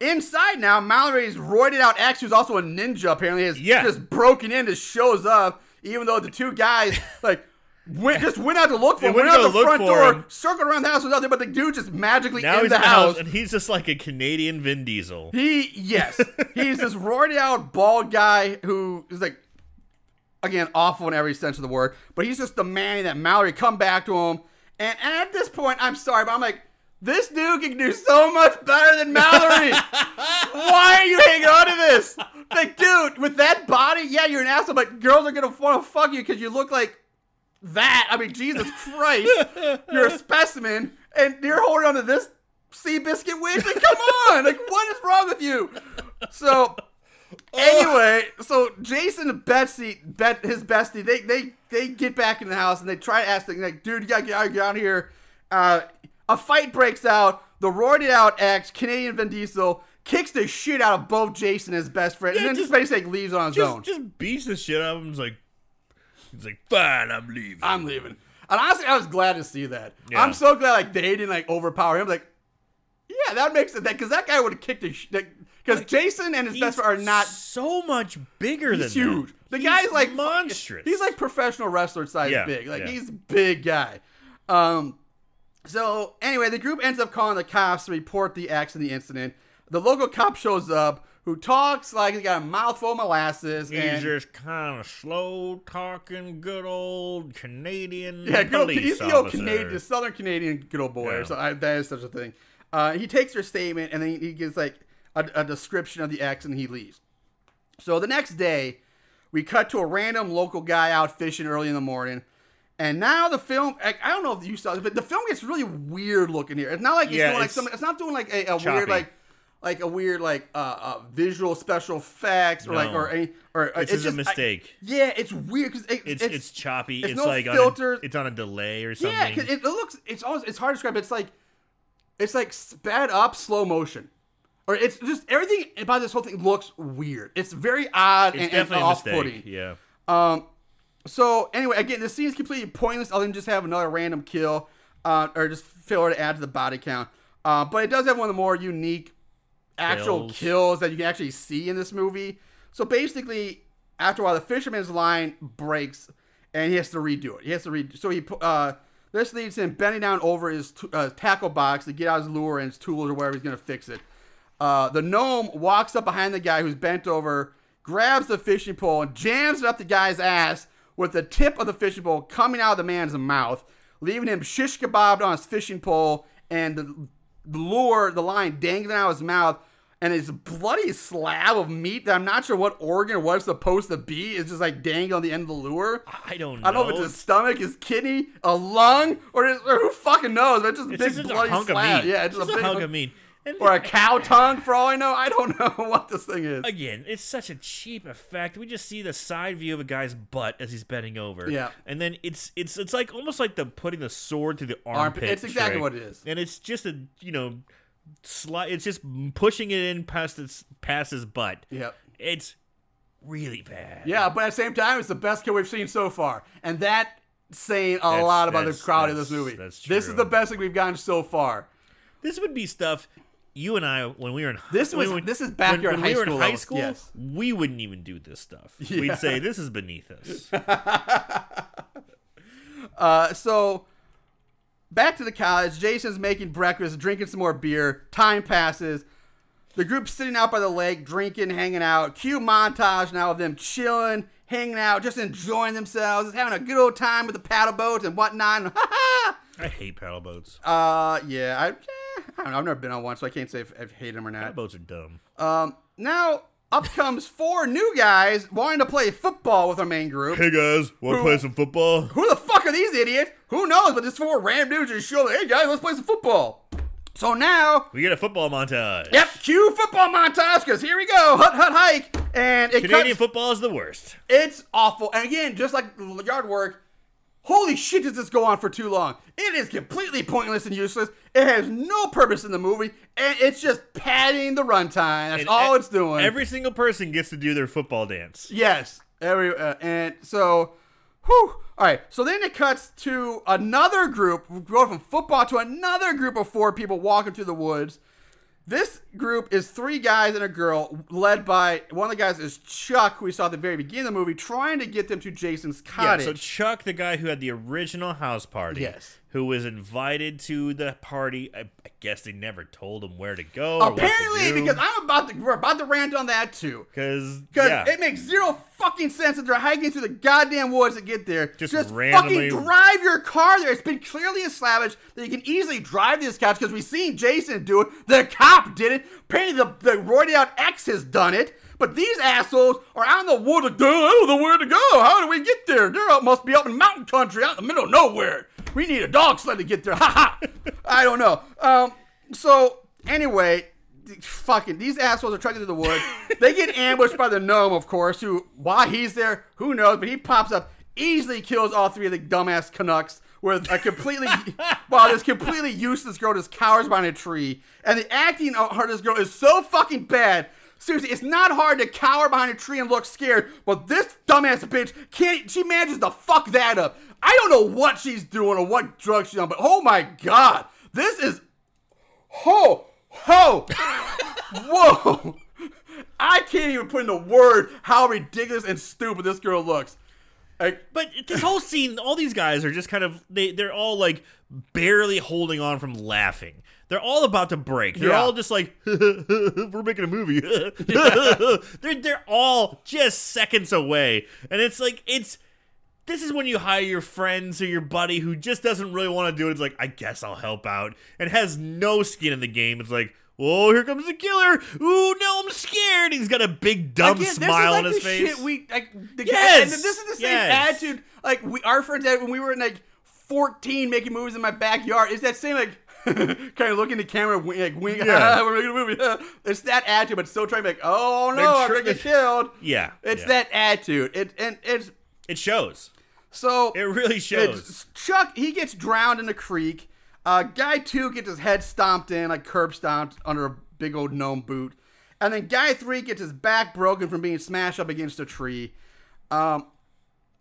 Inside now, Mallory's roided out ex, who's also a ninja, apparently, has Yeah. just broken in, just shows up, even though the two guys, like, went, just went out to look for They him, went went out the front door, him. circled around the house, was out there, but the dude just magically Now in he's the in the house, house. and he's just like a Canadian Vin Diesel. He, yes, he's this roided out bald guy who is like, again, awful in every sense of the word, but he's just the man that Mallory come back to him. And, and at this point, I'm sorry, but I'm like, this dude can do so much better than Mallory. Why are you hanging on to this? Like, dude, with that body, yeah, you're an asshole, but girls are gonna want to fuck you because you look like that. I mean, Jesus Christ, you're a specimen, and you're holding on to this sea biscuit wig. Like, come on, like, what is wrong with you? So, anyway, so Jason and Betsy, bet his bestie, they they they get back in the house and they try to ask them, like, dude, you gotta get out, get out of here. Uh, a fight breaks out. The roided out ex, Canadian Vin Diesel, kicks the shit out of both Jason and his best friend, Yeah, and then just- just basically leaves on his own. Just, just beats the shit out of him. He's like, he's like, fine, I'm leaving. I'm leaving. And honestly, I was glad to see that. Yeah. I'm so glad like they didn't like overpower him. Like, Yeah, that makes it that because that guy would have kicked his because Jason and his best friend are not so much bigger he's than huge. that. The He's guy's like monstrous. He's like professional wrestler size Yeah, big. Like yeah. he's big guy. Um so anyway, the group ends up calling the cops to report the accident, the incident. The local cop shows up, who talks like he's got a mouthful of molasses. He's and, just kind of slow talking, good old Canadian yeah, good old, he's the old. Canadian, the Southern Canadian good old boy. Yeah. So I, that is such a thing. Uh, he takes her statement and then he gives like a, a description of the accident. He leaves. So the next day, we cut to a random local guy out fishing early in the morning. And now the film, like, I don't know if you saw this, but the film gets really weird looking here. It's not like it's Yeah, doing like it's some. It's not doing like a, a weird like, like a weird like uh, uh visual special effects or like or any or uh, This it's is a just- I- mistake. yeah, it's weird because it, It's, it's choppy. it's It's, no like filters. On a, it's on a delay or something. yeah, 'cause it, it looks. It's always. It's hard to describe. It's like, it's like sped up slow motion, or it's just everything about this whole thing looks weird. It's very odd It's and, and definitely a off-putting. Yeah. Um. So anyway, again, the scene is completely pointless. Other than just have another random kill, uh, or just filler to add to the body count. Uh, but it does have one of the more unique actual Kills. kills that you can actually see in this movie. So basically, after a while, the fisherman's line breaks, and he has to redo it. He has to redo. So he uh, this leads him bending down over his t- uh, tackle box to get out his lure and his tools or whatever he's gonna fix it. Uh, the gnome walks up behind the guy who's bent over, grabs the fishing pole, and jams it up the guy's ass with the tip of the fishing pole coming out of the man's mouth, leaving him shish kebabbed on his fishing pole and the, the lure, the line dangling out of his mouth. And his bloody slab of meat that I'm not sure what organ or what it's supposed to be is just like dangling on the end of the lure. I don't know. I don't know if it's his stomach, his kidney, a lung, or, or who fucking knows. But it's just a It's big bloody a slab. Yeah, it's just, just a big hunk of meat. Or a cow tongue for all I know. I don't know what this thing is. again, it's such a cheap effect. We just see the side view of a guy's butt as he's bending over. Yeah. and then it's it's it's like almost like the putting the sword through the Armpit. armpit. It's exactly trick. what it is. and it's just a you know, sli- It's just pushing it in past its past his butt. Yep. It's really bad. Yeah, but at the same time, it's the best kill we've seen so far, and that saying a That's- lot about the crowd of this movie. that's This is the best thing we've gotten so far. This would be stuff you and I when we were in This was- we- this is backyard when, when high we were in school high levels, school. yes. We wouldn't even do this stuff. Yeah. We'd say this is beneath us. Uh, so back to the college. Jason's making breakfast, drinking some more beer. Time passes. The group's sitting out by the lake, drinking, hanging out. Cue montage now of them chilling, hanging out, just enjoying themselves, just having a good old time with the paddle boats and whatnot. I hate paddle boats. uh, yeah, I, eh, I don't know. I've never been on one, so I can't say if I've hated them or Paddle not. boats are dumb. Um, now up comes four new guys wanting to play football with our main group. Hey guys, want to play some football? Who the fuck are these idiots? Who knows? But this four random dudes just show, hey guys, let's play some football. So now, We get a football montage. yep, cue football montage because here we go, hut hut hike, and it Canadian cuts, football is the worst. It's awful, and again, just like yard work. Holy shit, does this go on for too long? It is completely pointless and useless. It has no purpose in the movie, and it's just padding the runtime. That's And all e- it's doing. Every single person gets to do their football dance. Yes. Every uh, and so, whew. All right. So then it cuts to another group. We go from football to another group of four people walking through the woods. This group is three guys and a girl, led by one of the guys is Chuck, who we saw at the very beginning of the movie, trying to get them to Jason's cottage. Yeah, so Chuck, the guy who had the original house party, Yes. Who was invited to the party. I, I guess they never told him where to go. or to Apparently, because I'm about to we're about to rant on that too. because yeah, it makes zero fucking sense that they're hiking through the goddamn woods to get there. Just Just randomly- fucking drive your car there. It's been clearly established that you can easily drive this couch because we've seen Jason do it. The cop did it. Apparently, the, the roided out ex has done it. But these assholes are out in the woods like, I don't know where to go. How do we get there? They're up, must be up in mountain country out in the middle of nowhere. We need a dog sled to get there. Ha ha. I don't know. Um, so, anyway, fucking these assholes are trekking through the woods. they get ambushed by the gnome, of course, who, why he's there, who knows, but he pops up, easily kills all three of the dumbass Canucks with a completely, while this completely useless girl just cowers behind a tree. And the acting of her, this girl, is so fucking bad. Seriously, it's not hard to cower behind a tree and look scared, but this dumbass bitch can't. She manages to fuck that up. I don't know what she's doing or what drug she's on, but oh my god, this is Oh, Ho! Whoa! I can't even put into word how ridiculous and stupid this girl looks. Like, But this whole scene, all these guys are just kind of they they're all like barely holding on from laughing. They're all about to break. They're Yeah. all just like we're making a movie. they're they're all just seconds away. And it's like it's this is when you hire your friends or your buddy who just doesn't really want to do it. It's like, I guess I'll help out and has no skin in the game. It's like, oh, here comes the killer. Ooh, no, I'm scared. He's got a big dumb again, smile this on his face. Shit we like. The Yes! and this is the same Yes. attitude. Like we, our friends had when we were in like 14 making movies in my backyard. It's that same like. kind of looking the camera, wink, like wink. Yeah. we're making a movie. it's that attitude, but still trying to be like, oh no, I'm gonna get killed. yeah. It's yeah. that attitude. It and it's It shows. So It really shows. Chuck, he gets drowned in the creek. Uh, guy two gets his head stomped in, like curb stomped under a big old gnome boot. And then guy three gets his back broken from being smashed up against a tree. Um,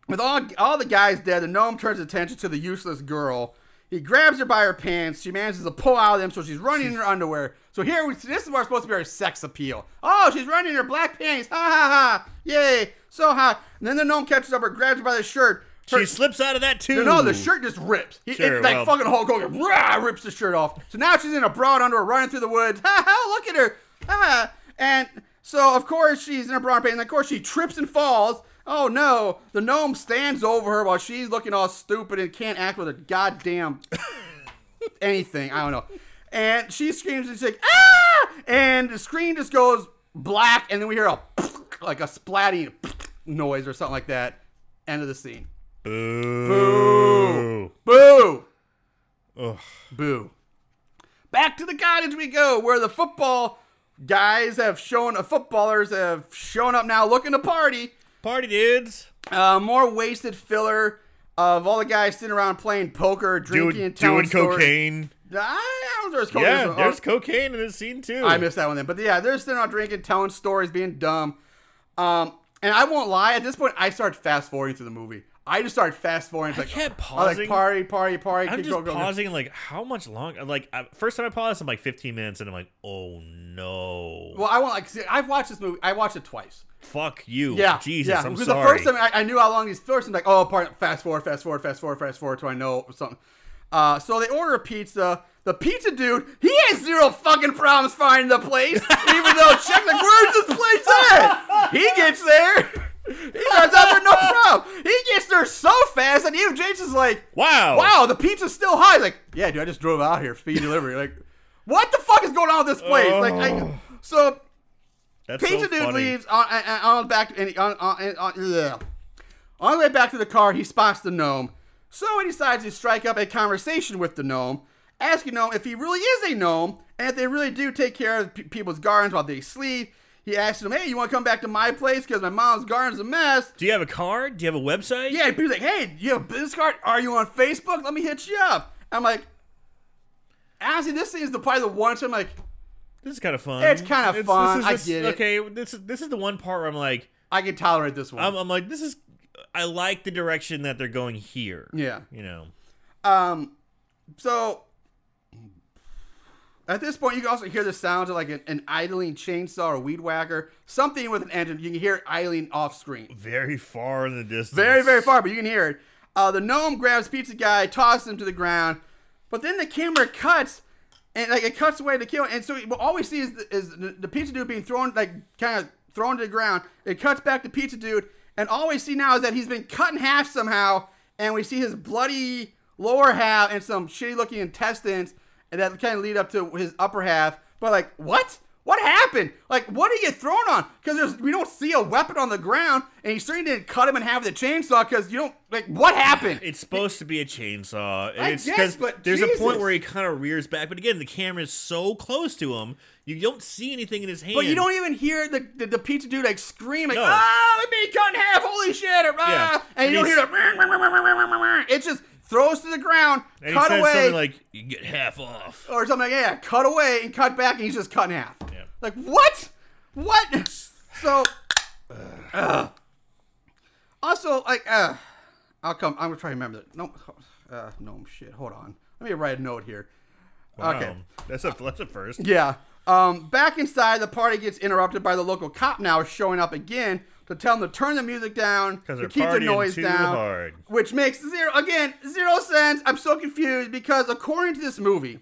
with all all the guys dead, the gnome turns attention to the useless girl. He grabs her by her pants. She manages to pull out of them, so she's running in her underwear. So here, we, this is what's supposed to be our sex appeal. Oh, she's running in her black panties. Ha ha ha! Yay! So hot. And then the gnome catches up her, grabs her by the shirt. Her- she slips out of that too. no, no, the shirt just rips. He, Sure, it, like well- fucking Hulk Hogan, rah, rips the shirt off. So now she's in a broad underwear running through the woods. Ha ha! Look at her. Ha! And so of course she's in a broad pants. And of course she trips and falls. Oh no! The gnome stands over her while she's looking all stupid and can't act with a goddamn anything. I don't know. And she screams and she's like, ah! And the screen just goes black, and then we hear a like a splatting noise or something like that. End of the scene. Boo. Boo! Ugh. Boo. Back to the cottage we go, where the football guys have shown, uh, footballers have shown up now looking to party. Party dudes. Uh, more wasted filler of all the guys sitting around playing poker, drinking, Doing, doing cocaine. I don't know if there's cocaine. Yeah, There's- there's cocaine in this scene too. I missed that one then. But yeah, they're sitting around drinking, telling stories, being dumb. Um, and I won't lie, at this point, I started fast forwarding through the movie. I just started fast forwarding. I Like, kept I like pausing. party, party, party. I'm keep just going, going, going. pausing, like, how much longer? Like, first time I paused, I'm like 15 minutes, and I'm like, oh no. Well, I won't like. See, I've watched this movie. I watched it twice. Fuck you. Yeah, Jesus, yeah. I'm because sorry. the first time I, I knew how long these first, I'm like, oh, part fast forward, fast forward, fast forward, fast forward, so I know something. Uh, so they order a pizza. The pizza dude, he has zero fucking problems finding the place, even though check like, where's this place at? He gets there. He drives out there, no problem. He gets there so fast, and even James is like, wow. wow, the pizza's still high. He's like, yeah, dude, I just drove out here, speed delivery. Like, what the fuck is going on with this place? Like, I, oh. so That's Pizza so dude funny. leaves uh, uh, uh, on, on, on back and on, on, on, ugh. on the way back to the car. He spots the gnome, so he decides to strike up a conversation with the gnome, asking gnome if he really is a gnome and if they really do take care of pe- people's gardens while they sleep. He asked him, "Hey, you want to come back to my place because my mom's garden's a mess?" Do you have a card? Do you have a website? Yeah, he's like, "Hey, you have a business card? Are you on Facebook? Let me hit you up." I'm like, honestly, this is the probably the one time like This is kind of fun. It's kinda It's- fun. This I is, get it. Okay, this is this is the one part where I'm like, I can tolerate this one. I'm, I'm like, this is. I like the direction that they're going here. yeah. You know. Um, so at this point, you can also hear the sounds of like an, an idling chainsaw or weed whacker, something with an engine. You can hear it idling off screen, Very far in the distance. very very far, but you can hear it. Uh, the gnome grabs pizza guy, tosses him to the ground, but then the camera cuts. And like it cuts away to kill, and so all we see is the, is the, the pizza dude being thrown like kind of thrown to the ground. It cuts back to pizza dude, and all we see now is that he's been cut in half somehow, and we see his bloody lower half and some shitty looking intestines, and that kind of lead up to his upper half. But like, what? What happened? Like, what did he get thrown on? Because there's we don't see a weapon on the ground, and he certainly didn't cut him in half with a chainsaw. Because you don't like what happened? It's supposed to be a chainsaw. I it's guess, but there's a point where he kind of rears back, but again, the camera is so close to him, you don't see anything in his hand. But you don't even hear the, the, the pizza dude like scream like, No. ah, I'm being cut in half, holy shit, or, ah, Yeah. and you don't hear the, it just throws to the ground, And cut he says away, something like, "You get half off." or something like, yeah, cut away and cut back, and he's just cut in half. Yeah. Like what? What? So, uh, also like, uh, I'll come. I'm gonna try to remember that. No, uh, no shit. Hold on. Let me write a note here. Wow. Okay. That's a that's a first. Yeah. Um, back inside, the party gets interrupted by the local cop now showing up again to tell them to turn the music down, to keep the noise too down, hard. which makes zero again zero sense. I'm so confused because according to this movie,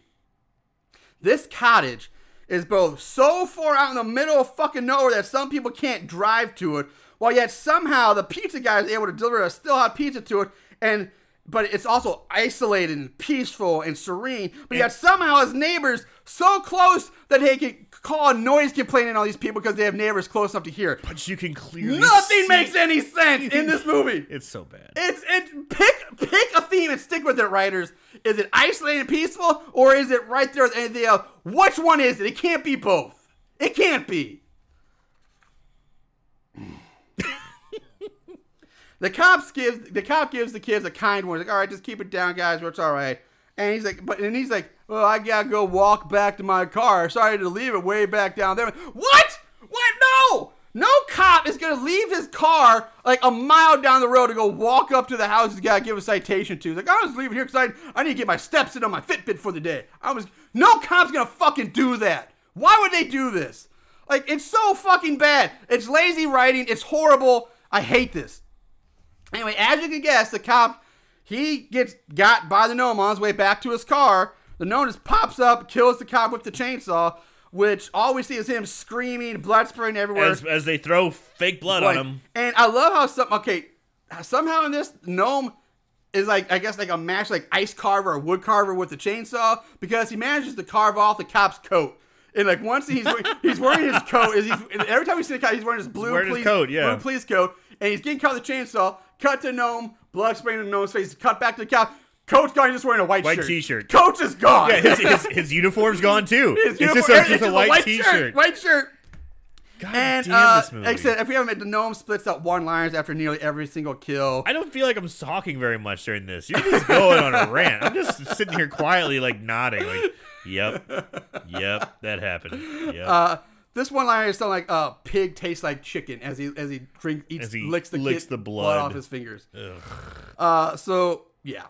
this cottage is both so far out in the middle of fucking nowhere that some people can't drive to it, while yet somehow the pizza guy is able to deliver a still hot pizza to it, and but it's also isolated and peaceful and serene. But yet somehow his neighbors so close that he can call a noise complaint on all these people because they have neighbors close enough to hear it. But you can clearly Nothing makes any sense in this movie. It's so bad. It's it's pick pick a theme and stick with it, writers. Is it isolated and peaceful, or is it right there with anything else? Which one is it? It can't be both. It can't be. The cops gives the cop gives the kids a kind. He's like, all right, just keep it down, guys. It's all right. And he's like, but and he's like, well, I gotta go walk back to my car. Sorry to leave it way back down there. What? What? No! No cop is gonna leave his car like a mile down the road to go walk up to the house he's gotta give a citation to. He's like, I was leaving here because I, I need to get my steps in on my Fitbit for the day. I was no cop's gonna fucking do that. Why would they do this? Like, it's so fucking bad. It's lazy writing. It's horrible. I hate this. Anyway, as you can guess, the cop he gets got by the gnome on his way back to his car. The gnome just pops up, kills the cop with the chainsaw, which all we see is him screaming, blood spraying everywhere. as, as they throw fake blood Like, on him. And I love how some okay, somehow in this gnome is like I guess like a match like ice carver or wood carver with the chainsaw because he manages to carve off the cop's coat. And like once he's wearing, he's wearing his coat, is every time we see the cop, he's wearing his blue wearing his police coat, yeah. blue police coat, and he's getting cut with the chainsaw. Cut to gnome, blood spraying in gnome's face. Cut back to the. Coat's gone. He's just wearing a white, White shirt. t-shirt. Coach is gone. Yeah, his, his, his uniform's gone too. His it's uniform- just a, it's just a just white, t-shirt. Shirt, white shirt. God And damn uh, this movie. like I said, if we haven't met the gnome splits up one liners after nearly every single kill. I don't feel like I'm talking very much during this. You're just going on a rant. I'm just sitting here quietly, like nodding, like, "Yep, yep, that happened." Yep. Uh, this one line is something like uh, "Pig tastes like chicken" as he as he drink eats As he licks the licks the blood. off his fingers. Uh, so yeah.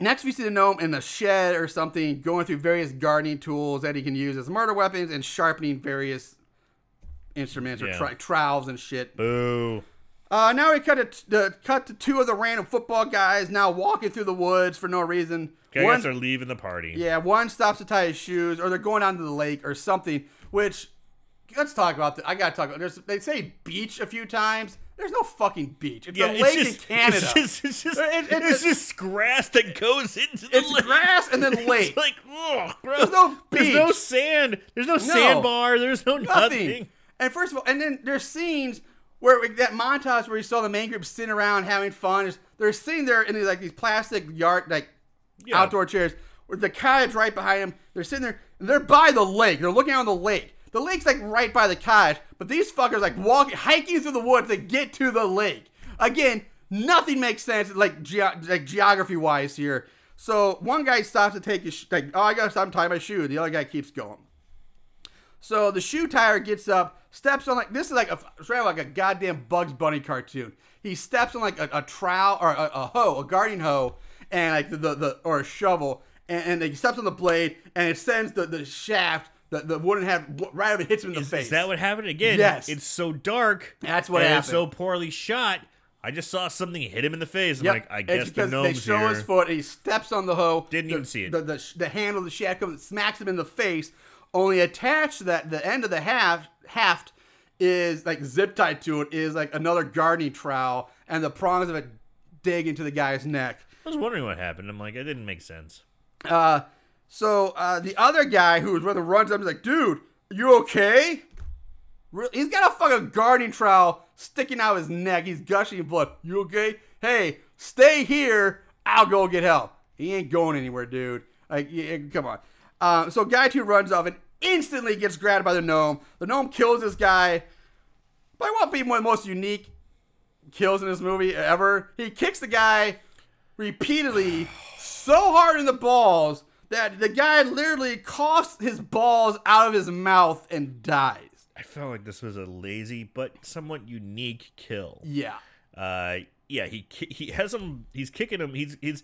Next, we see the gnome in the shed or something, going through various gardening tools that he can use as murder weapons and sharpening various instruments or tri- trowels and shit. Boo. Uh, now we cut to the cut to two of the random football guys now walking through the woods for no reason. Okay, I One- guess they're leaving the party. yeah, one stops to tie his shoes, or they're going down to the lake or something. Which, let's talk about that. I gotta talk about. There's they say beach a few times. There's no fucking beach. It's Yeah, a it's lake just, in Canada. It's just, it's just, It- it- it's just grass that goes into the It's lake. grass and then It's lake. like, ugh, bro. There's no beach. There's no sand. There's no, sandbar. There's no nothing. nothing. And first of all, and then there's scenes where that montage where you saw the main group sitting around having fun. They're sitting there in these like these plastic yard like Yeah. outdoor chairs with the cottage right behind them. They're sitting there and they're by the lake. They're looking out on the lake. The lake's like right by the cottage, but these fuckers like walking, hiking through the woods to get to the lake. Again, nothing makes sense like ge- like geography wise here. So one guy stops to take his sh- like, oh, I gotta stop tie my shoe. The other guy keeps going. So the shoe tire gets up, steps on like this is like a right like a goddamn Bugs Bunny cartoon. He steps on like a, a trowel or a, a hoe, a gardening hoe, and like the, the, the or a shovel, and, and he steps on the blade, and it sends the, the shaft, the, the wooden hat w- right up and hits him in the Is, face. is that what happened again? Yes. It's so dark. That's what and It's so poorly shot. I just saw something hit him in the face. I'm Yep. like, I It's guess the because they show here. his foot he steps on the hoe. Didn't the, even see it. The, the, the handle of the shaft comes, smacks him in the face. Only attached to that, the end of the haft, haft is like zip tied to it is like another gardening trowel, and the prongs of it dig into the guy's neck. I was wondering what happened. I'm like, it didn't make sense. Uh, so uh, the other guy who was with him runs up is like, dude, you okay? He's got a fucking gardening trowel sticking out his neck. He's gushing blood. You okay? Hey, stay here. I'll go get help. He ain't going anywhere, dude. Like, yeah, come on. Um, so guy two runs off and instantly gets grabbed by the gnome. The gnome kills this guy. By what be one of the most unique kills in this movie ever. He kicks the guy repeatedly so hard in the balls that the guy literally coughs his balls out of his mouth and dies. I felt like this was a lazy but somewhat unique kill. Yeah. Uh, yeah, he he has him. He's kicking him. He's he's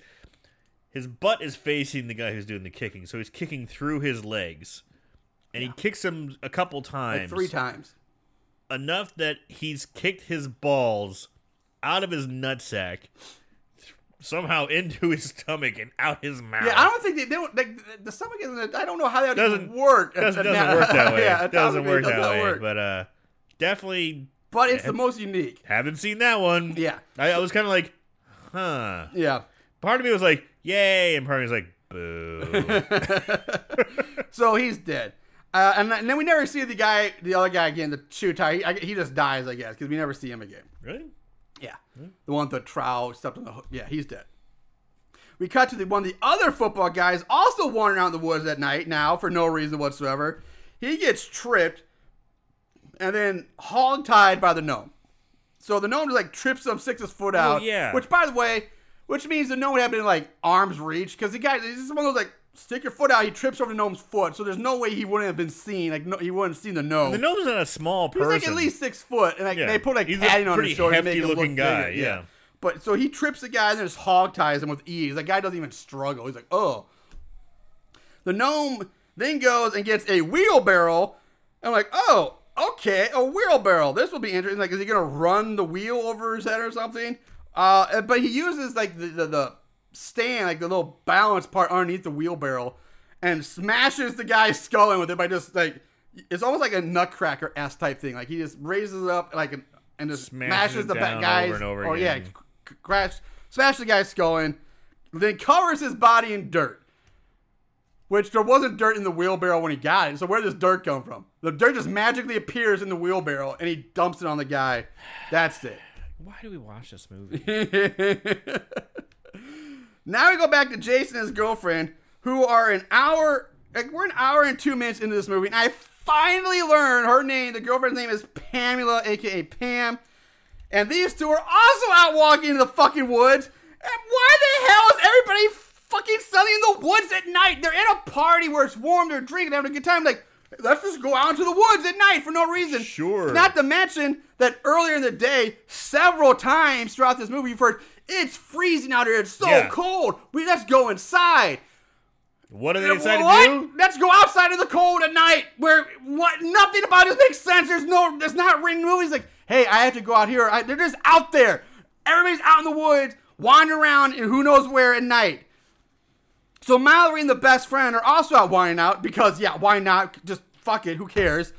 his butt is facing the guy who's doing the kicking, so he's kicking through his legs, and he kicks him a couple times, Like three times. enough that he's kicked his balls out of his nutsack, somehow into his stomach and out his mouth. Yeah, I don't think they, they don't. Like, the stomach isn't. I don't know how that Doesn't- work. doesn't, doesn't work that way. yeah, doesn't work does that way. work. But uh, definitely But it's the most unique. haven't seen that one. Yeah. I, I was kind of like, huh. Yeah. Part of me was like, yay, and part of me was like, boo. So he's dead. Uh, and, and then we never see the guy, the other guy again, the shoe tie. He, I, he just dies, I guess, because we never see him again. really? Yeah. Hmm? The one with the trowel stepped on the hook. Yeah, he's dead. We cut to the one of the other football guys also wandering out in the woods at night now for no reason whatsoever. He gets tripped and then hog tied by the gnome. So the gnome just like trips him, sticks his foot oh, out. yeah. Which, by the way, which means the gnome would have been like arm's reach because the guy, this is one of those like stick your foot out. He trips over the gnome's foot, so there's no way he wouldn't have been seen. Like no, he wouldn't have seen the gnome. The gnome's not a small person. He's like at least six foot, and like Yeah. they put like He's a padding on his shoulder to make him look guy, bigger. yeah. But so he trips the guy and just hog ties him with ease. That guy doesn't even struggle. He's like, oh. The gnome then goes and gets a wheelbarrow. I'm like, oh, okay, a wheelbarrow. This will be interesting. Like, is he gonna run the wheel over his head or something? Uh, but he uses like the, the, the stand, like the little balance part underneath the wheelbarrow, and smashes the guy's skull in with it by just like it's almost like a nutcracker ass type thing. Like he just raises it up like an, and just Smashes smashes the guy's over and over or yeah, again. crash, smash the guy's skull in, then covers his body in dirt. Which there wasn't dirt in the wheelbarrow when he got it. So where does dirt come from? The dirt just magically appears in the wheelbarrow and he dumps it on the guy. That's it. Why do we watch this movie? Now we go back to Jason and his girlfriend, who are an hour, like we're an hour and two minutes into this movie, and I finally learned her name. The girlfriend's name is Pamela, aka Pam, and these two are also out walking in the fucking woods. And why the hell is everybody fucking suddenly in the woods at night? They're at a party where it's warm, they're drinking, they're having a good time. Like, let's just go out into the woods at night for no reason. Sure. Not to mention that earlier in the day, several times throughout this movie, you've heard it's freezing out here. It's so Yeah. cold. We let's go inside. What are they what? to do? Let's go outside in the cold at night. Where what? Nothing about it makes sense. There's no. There's not written movies like, hey, I have to go out here. I, they're just out there. Everybody's out in the woods, wandering around, and who knows where at night. So Mallory and the best friend are also out wandering out because yeah, why not? Just fuck it. Who cares?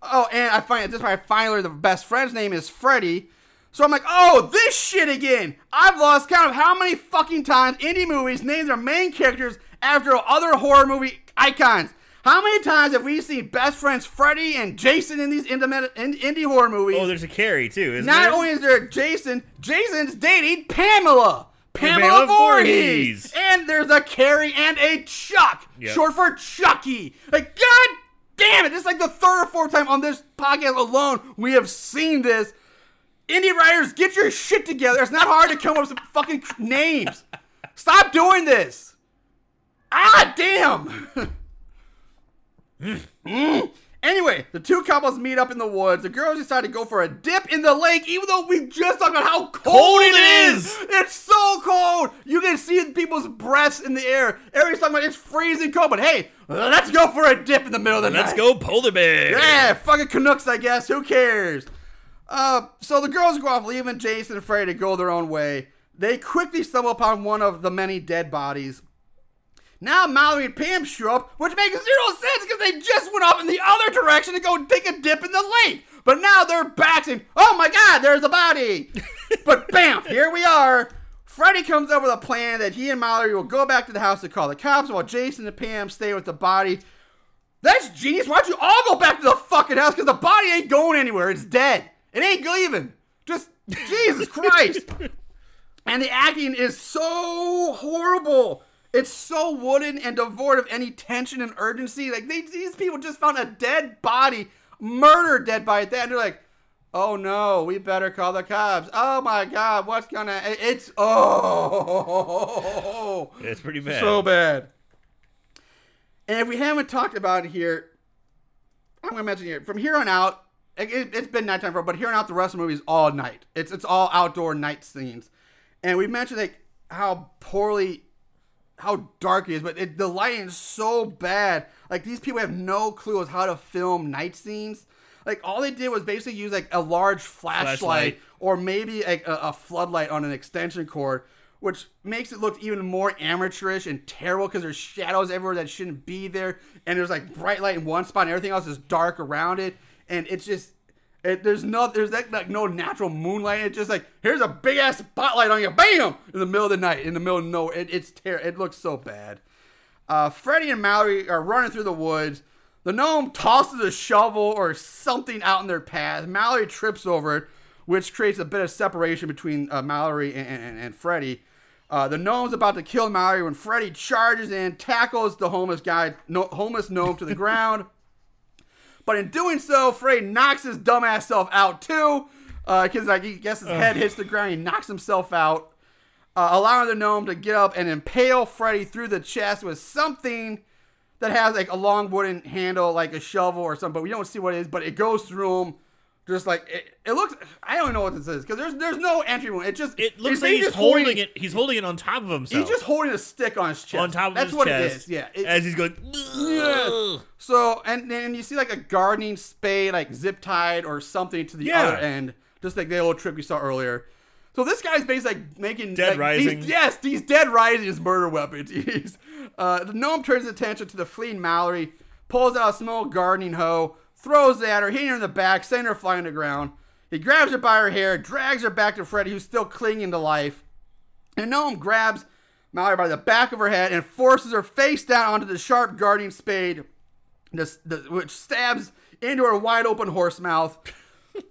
Oh, and I find at this point I finally the best friend's name is Freddy. So I'm like, oh, this shit again. I've lost count of how many fucking times indie movies name their main characters after other horror movie icons. How many times have we seen best friends Freddy and Jason in these indie, indie horror movies? Oh, there's a Carrie too, isn't Not there? only is there Jason, Jason's dating Pamela. Pamela, Pamela Voorhees. Voorhees. And there's a Carrie and a Chuck. Yep. Short for Chucky. Like, God damn it. This is like the third or fourth time on this podcast alone we have seen this. Indie writers, get your shit together. It's not hard to come up with some fucking names. Stop doing this. Ah, damn. Mm. Anyway, the two couples meet up in the woods. The girls decide to go for a dip in the lake, even though we just talked about how cold, Cold it is. is. It's so cold. You can see people's breaths in the air. Everybody's talking about it's freezing cold, but hey, let's go for a dip in the middle of the night. Let's go polar bear. Yeah, fucking Canucks, I guess. Who cares? Uh, so the girls go off, leaving Jason and Freddy to go their own way. They quickly stumble upon one of the many dead bodies. Now Mallory and Pam show up, which makes zero sense because they just went off in the other direction to go take a dip in the lake. But now they're back saying, oh my god, there's a body. but bam, here we are. Freddy comes up with a plan that he and Mallory will go back to the house to call the cops while Jason and Pam stay with the body. That's genius. Why don't you all go back to the fucking house? Because the body ain't going anywhere. It's dead. It ain't leaving. Just, Jesus Christ. And the acting is so horrible. It's so wooden and devoid of any tension and urgency. Like they, these people just found a dead body, murdered dead body at that, and they're like, "Oh no, we better call the cops." Oh my God, what's gonna? It's oh, It's pretty bad. so bad. And if we haven't talked about it here, I'm gonna mention here from here on out. It, it, has been nighttime for, but here on out the rest of the movie is all night. It's it's all outdoor night scenes, and we mentioned like how poorly how dark it is, but it, the lighting is so bad. Like these people have no clue as how to film night scenes. Like all they did was basically use like a large flashlight, Flashlight. or maybe like a, a floodlight on an extension cord, which makes it look even more amateurish and terrible because there's shadows everywhere that shouldn't be there, and there's like bright light in one spot, and everything else is dark around it, and it's just. It, there's no, there's like, no natural moonlight. It's just like here's a big ass spotlight on you, bam, in the middle of the night, in the middle of nowhere. It, it's ter- It looks so bad. Uh, Freddy and Mallory are running through the woods. The gnome tosses a shovel or something out in their path. Mallory trips over it, which creates a bit of separation between uh, Mallory and, and, and Freddy. Uh, the gnome's about to kill Mallory when Freddy charges in, tackles the homeless guy, no, homeless gnome to the ground. But in doing so, Freddy knocks his dumbass self out too, because like he gets his head hits the ground, he knocks himself out uh, allowing the gnome to get up and impale Freddy through the chest with something that has like a long wooden handle, like a shovel or something. But we don't see what it is. But it goes through him, just like it, it looks. I don't know what this is because there's there's no entry wound. It just It looks like he's holding it. He's holding it on top of himself. He's just holding a stick on his chest. on top of That's his what chest. it is. Yeah. It- as he's going. yeah. So and then you see like a gardening spade, like zip tied or something to the Yeah. other end, just like the little trick we saw earlier. So this guy's basically like making Dead like, these- Rising. yes, these dead rising as murder weapons. He's, uh, the gnome turns his attention to the fleeing Mallory, pulls out a small gardening hoe, throws at her, hitting her in the back, sending her flying to the ground. He grabs her by her hair, drags her back to Freddy, who's still clinging to life. And Gnome grabs Mallory by the back of her head and forces her face down onto the sharp gardening spade, which stabs into her wide open horse mouth.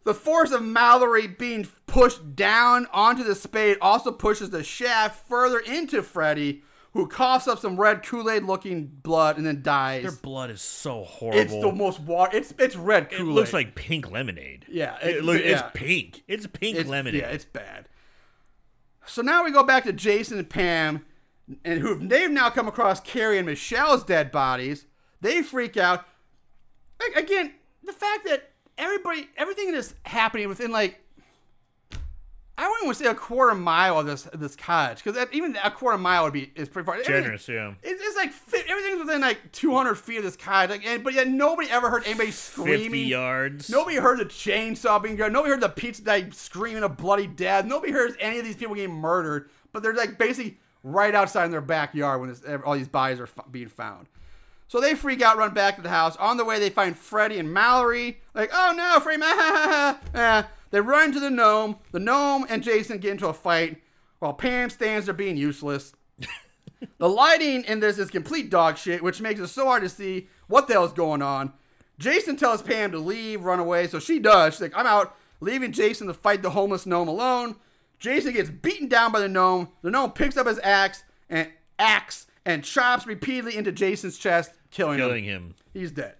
The force of Mallory being pushed down onto the spade also pushes the shaft further into Freddy, who coughs up some red Kool Aid looking blood and then dies. Their blood is so horrible. it's the most water. It's it's red It Kool Aid. looks like pink lemonade. Yeah, it, it- look, yeah. it's pink. It's pink It's- lemonade. Yeah, it's bad. So now we go back to Jason and Pam, and who they've now come across Carrie and Michelle's dead bodies. They freak out. Again, the fact that everybody, everything is happening within like, I wouldn't want to say a quarter mile of this this cottage because even a quarter mile would be is pretty far. Generous. Yeah, It's, it's like everything's within like 200 feet of this cottage, like, and, but yet nobody ever heard anybody screaming. fifty yards. Nobody heard the chainsaw being grabbed. Nobody heard the pizza guy screaming a bloody death. Nobody hears any of these people getting murdered. But they're like basically right outside in their backyard when this, all these bodies are f- being found. So they freak out, run back to the house. On the way, they find Freddy and Mallory. Like, oh no, Freddy! ma- ha, eh. ha, ha." They run to the gnome. The gnome and Jason get into a fight while Pam stands there being useless. The lighting in this is complete dog shit, which makes it so hard to see what the hell's going on. Jason tells Pam to leave, run away, so she does. She's like, I'm out, leaving Jason to fight the homeless gnome alone. Jason gets beaten down by the gnome. The gnome picks up his axe and axe and chops repeatedly into Jason's chest, killing, killing him. him. He's dead.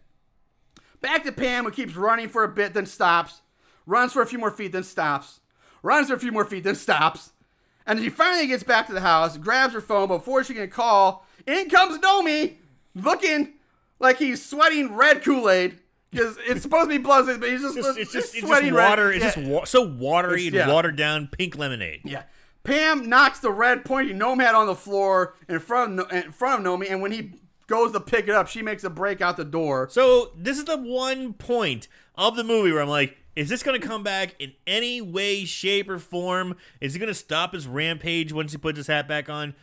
Back to Pam, who keeps running for a bit, then stops. Runs for a few more feet, then stops. Runs for a few more feet, then stops. And she finally gets back to the house, grabs her phone, before she can call, in comes Nomi, looking like he's sweating red Kool Aid. Because it's supposed to be blood, but he's just, It's just, it's just, it's sweating just red- water. It's yeah. just wa- so watery It's- and yeah. watered down pink lemonade. Yeah. Pam knocks the red pointy gnome hat on the floor in front of, in front of Nomi, and when he goes to pick it up, she makes a break out the door. So this is the one point of the movie where I'm like, is this going to come back in any way, shape, or form? Is he going to stop his rampage once he puts his hat back on?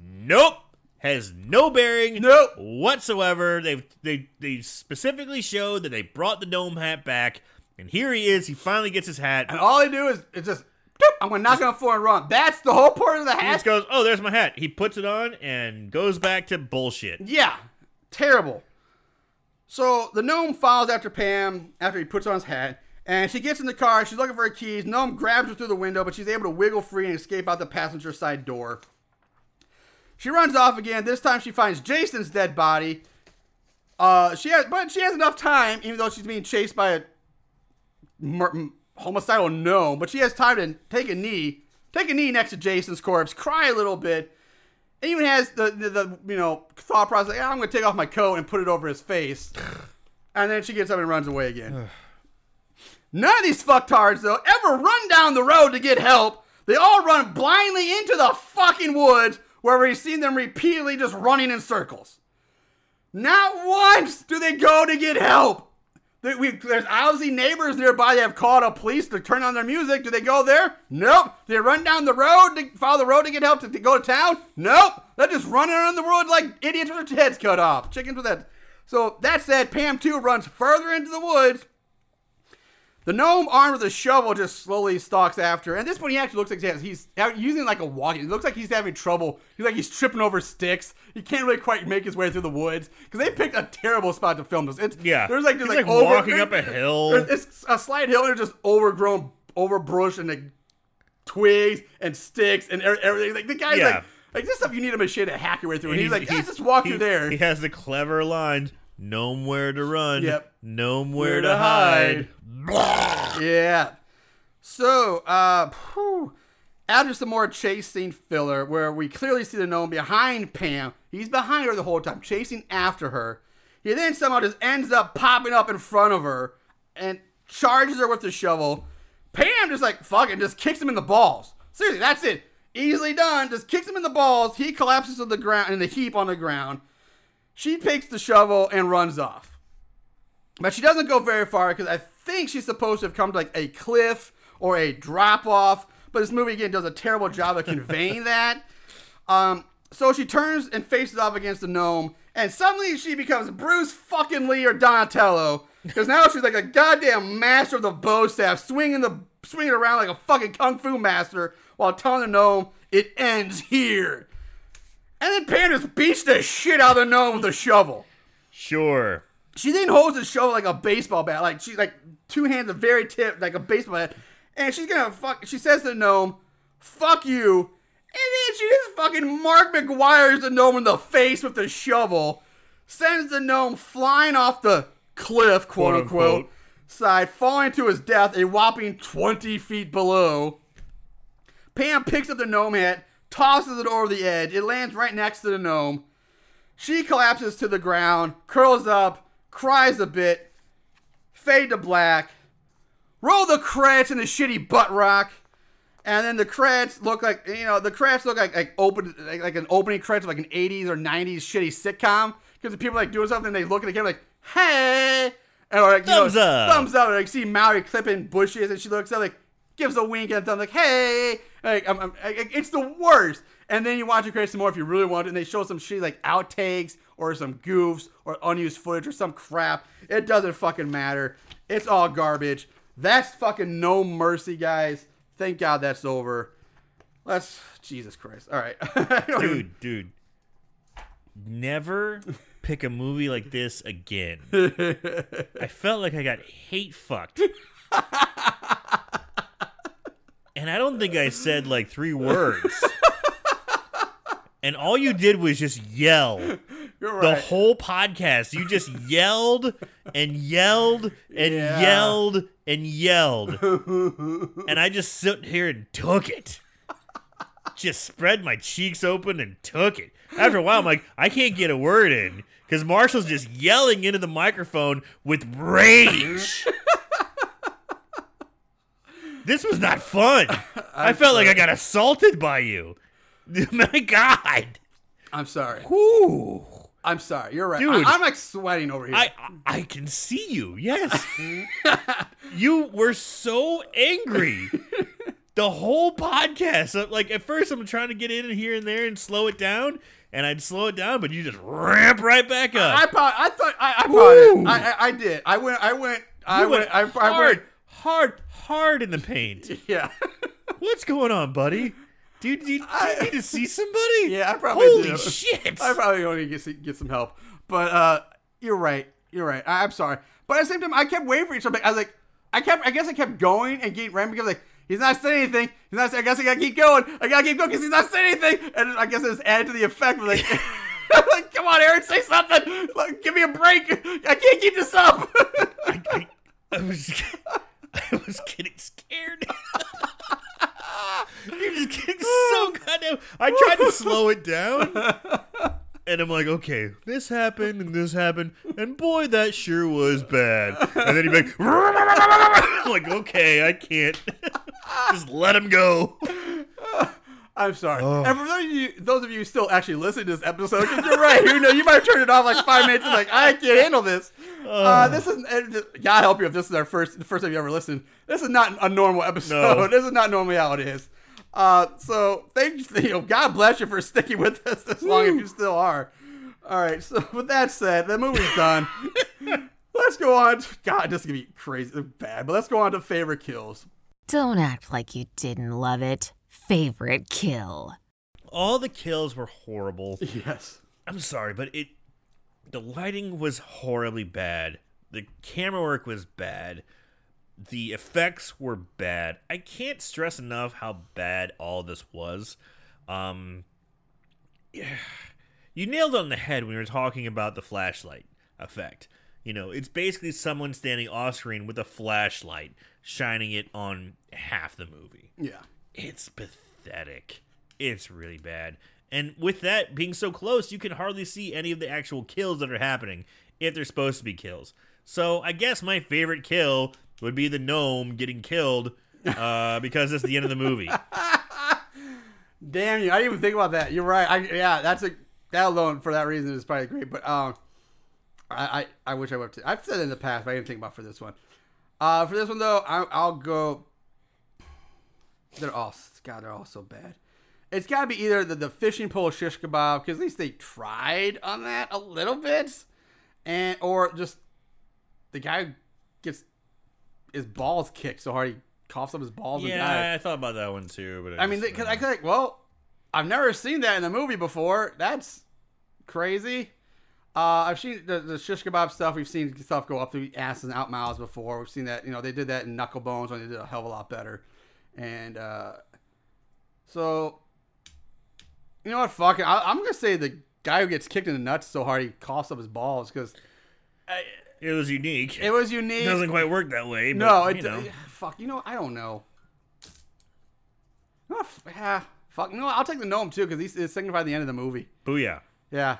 Nope. Has no bearing Nope. whatsoever. They've they they specifically showed that they brought the dome hat back, and here he is. He finally gets his hat. And all they do is it's just, I'm going to knock on the floor and run. That's the whole point of the hat. He just goes, "Oh, there's my hat." He puts it on and goes back to bullshit. Yeah, terrible. So the gnome follows after Pam after he puts on his hat, and she gets in the car. She's looking for her keys. Gnome grabs her through the window, but she's able to wiggle free and escape out the passenger side door. She runs off again. This time she finds Jason's dead body. Uh, she has, but she has enough time, even though she's being chased by a mur- m- homicidal gnome. But she has time to take a knee, take a knee next to Jason's corpse, cry a little bit, and even has the, the, the you know thought process. Like, "Ah, I'm going to take off my coat and put it over his face, and then she gets up and runs away again. None of these fucktards though ever run down the road to get help. They all run blindly into the fucking woods where we've seen them repeatedly just running in circles. Not once do they go to get help. There's obviously neighbors nearby that have called a police to turn on their music. Do they go there? Nope. They run down the road to follow the road to get help to, go to town? Nope. They're just running around the road like idiots with their heads cut off. Chickens with that. So that said, Pam 2 runs further into the woods. The gnome armed with a shovel just slowly stalks after. And at this point, he actually looks like he's, he's using like a walking. It looks like he's having trouble. He's like he's tripping over sticks. He can't really quite make his way through the woods because they picked a terrible spot to film this. It's, Yeah. there's like just He's, like, like, over- walking up a hill. It's a slight hill. and There's just overgrown, overbrush and like twigs and sticks and er- everything. Like the guy's Yeah. like, like this stuff you need a machine to hack your way through. And, he's, like, yeah, he's- just walk he- through there. He has the clever lines. Nowhere to run. Yep. Nowhere to hide. Yeah. So, uh, whew. after some more chase scene filler, where we clearly see the gnome behind Pam, he's behind her the whole time, chasing after her. He then somehow just ends up popping up in front of her and charges her with the shovel. Pam just like fucking just kicks him in the balls. Seriously, that's it. Easily done. Just kicks him in the balls. He collapses to the ground in the heap on the ground. She takes the shovel and runs off. But she doesn't go very far because I think she's supposed to have come to like a cliff or a drop off. But this movie again does a terrible job of conveying that. Um, so she turns and faces off against the gnome, and suddenly she becomes Bruce fucking Lee or Donatello because now she's like a goddamn master of the bow staff, swinging the swinging around like a fucking kung fu master while telling the gnome it ends here. And then Pam just beats the shit out of the gnome with a shovel. Sure. She then holds the shovel like a baseball bat, like she's like two hands, the very tip, like a baseball bat, and she's gonna fuck. She says to the gnome, "Fuck you," and then she just fucking Mark McGwire's the gnome in the face with the shovel, sends the gnome flying off the cliff, quote, Quote, unquote, unquote. side, falling to his death a whopping twenty feet below. Pam picks up the gnome hat, tosses it over the edge. It lands right next to the gnome. She collapses to the ground, curls up, cries a bit, fade to black. Roll the credits in the shitty butt rock, and then the credits look like you know the credits look like like open like, like an opening credits of like an 80s or 90s shitty sitcom because the people like doing something they look at the camera like hey and like Thumbs know, up. thumbs up and like see Maui clipping bushes and she looks up like gives a wink and a thumb like hey like um, um, I'm, I'm, like, it's the worst. And then you watch it credits some more if you really want it and they show some shit like outtakes or some goofs or unused footage or some crap. It doesn't fucking matter. It's all garbage. That's fucking no mercy guys. Thank god that's over. Let's jesus christ. All right. I don't even- Dude, dude. Never pick a movie like this again. I felt like I got hate fucked. And I don't think I said like three words. And all you did was just yell. you're The whole podcast, you just yelled and yelled and Yeah. yelled and yelled. and I just sit here and took it. Just spread my cheeks open and took it. After a while, I'm like, I can't get a word in because Marshall's just yelling into the microphone with rage. This was not fun. I felt like I got assaulted by you. My God. i'm sorry Whew. i'm sorry you're right Dude. I, am like sweating over here I I can see you. Yes. you were so angry. The whole podcast. Like at first I'm trying to get in here and there and slow it down, and I'd slow it down, but you just ramp right back up. I thought I thought I, I it. I, I I did. I went. I went. I You went. I, I went. Hard, hard in the paint. Yeah. What's going on, buddy? Dude, do you, do you need to see somebody? Yeah, I probably Holy do. shit! I probably only get some- get some help. But uh, you're right. You're right. I, I'm sorry. But at the same time, I kept waiting for you. Something. I was like, I kept. I guess I kept going and getting ran because like. He's not saying anything. He's not. saying- I guess I gotta keep going. I gotta keep going because he's not saying anything. And I guess it was added to the effect. Like, like, come on, Aaron, say something. Like, give me a break. I can't keep this up. I, I, I was I was getting scared. You're just getting so goddamn. I tried to slow it down, and I'm like, okay, this happened and this happened, and boy, that sure was bad. And then he'd be like, I'm like, okay, I can't. just let him go. I'm sorry. And for those of you, those of you who still actually listen to this episode, 'cause you're right. You know, you might have turned it off like five minutes and like I can't handle this. Uh, this is God help you if this is our first the first time you ever listened. This is not a normal episode. No. This is not normally how it is. Uh, so thank you. know, God bless you for sticking with us this long if you still are. All right. So with that said, the movie's done. let's go on. To, God, this is gonna be crazy bad, but let's go on to favorite kills. Don't act like you didn't love it. Favorite kill. All the kills were horrible. Yes. I'm sorry, but it the lighting was horribly bad. The camera work was bad. The effects were bad. I can't stress enough how bad all this was. Um you nailed it on the head when you were talking about the flashlight effect. You know, it's basically someone standing off screen with a flashlight shining it on half the movie Yeah. It's pathetic. It's really bad. And with that being so close, you can hardly see any of the actual kills that are happening if they're supposed to be kills. So I guess my favorite kill would be the gnome getting killed uh, because it's the end of the movie. Damn you! I didn't even think about that. You're right. I yeah, that's a that alone for that reason is probably great. But um, I I, I wish I would. I've said in the past, but I didn't think about for this one. Uh, for this one though, I, I'll go. They're all God. They're all so bad. It's got to be either the, the fishing pole shish kebab because at least they tried on that a little bit, and or just the guy gets his balls kicked so hard he coughs up his balls and dies. yeah, I thought about that one too. But I mean, because I could like, well, I've never seen that in a movie before. That's crazy. Uh, I've seen the, the shish kebab stuff. We've seen stuff go up through asses and out mouths before. We've seen that. You know, they did that in Knucklebones when they did a hell of a lot better. And uh, so, you know what? Fuck it. I, I'm gonna say the guy who gets kicked in the nuts so hard he coughs up his balls because it was unique. it was unique. It doesn't quite work that way. But, No, it, you know. fuck. You know, I don't know. Yeah, fuck. No, I'll take the gnome too because it signified the end of the movie. Booyah. Yeah,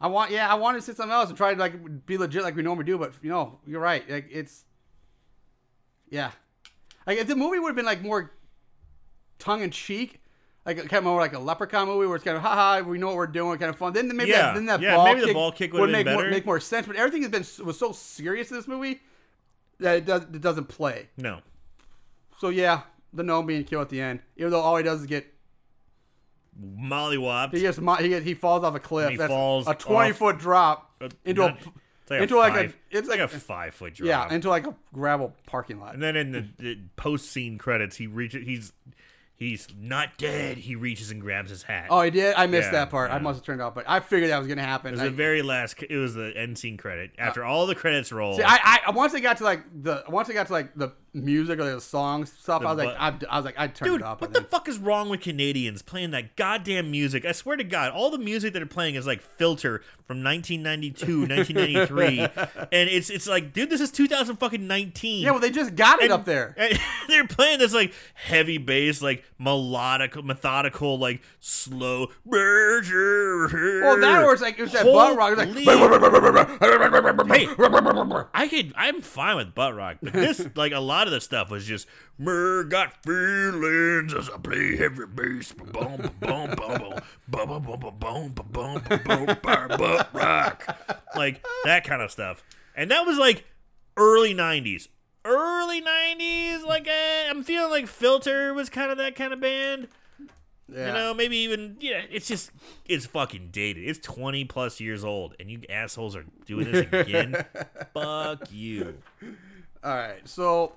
I want. Yeah, I wanted to say something else and try to like be legit like we normally do, but you know, you're right. Like it's, yeah, like if the movie would have been like more tongue in cheek. Like kind of more like a leprechaun movie where it's kind of haha, we know what we're doing, kind of fun. Then maybe Yeah, that, then that yeah, ball maybe the kick ball kick would would've make more, make more sense. But everything has been was so serious in this movie that it does it doesn't play. No. So yeah, the gnome being killed at the end, even though all he does is get Mollywopped. he gets he gets, he falls off a cliff. He That's falls a twenty foot drop into not- a like into like five, a it's like, a five foot drop. yeah into like a gravel parking lot. And then in the, the post scene credits, he reaches. He's he's not dead. He reaches and grabs his hat. Oh, he did. I missed Yeah, that part. I must have turned off, but I figured that was gonna happen. it was I, the very last. It was the end scene credit uh, after all the credits roll. see, I, I once I got to like the once I got to like the music or the songs stuff, The I was like bu- I, was like I turned Dude, it off. what the fuck is wrong with Canadians playing that goddamn music? I swear to God, all the music that they're playing is like Filter from 1992, 1993, and it's it's like, dude, this is 2000 fucking 19. yeah, well they just got it And- up there. And they're playing this like heavy bass, like melodic, methodical, like slow. Well, Well, that was like it was that butt rock. It was like Hey, I could. I'm fine with butt rock, but this, like, a lot of the stuff was just. Mer got feelings as I play heavy bass. Boom, boom, boom, boom, boom, boom, boom, boom, boom, boom, boom, rock, like that kind of stuff. And that was like early '90s. Early '90s, like uh, I'm feeling like Filter was kind of that kind of band. yeah. You know, maybe even yeah. It's just it's fucking dated. It's twenty plus years old, and you assholes are doing this again. Fuck you. All right, so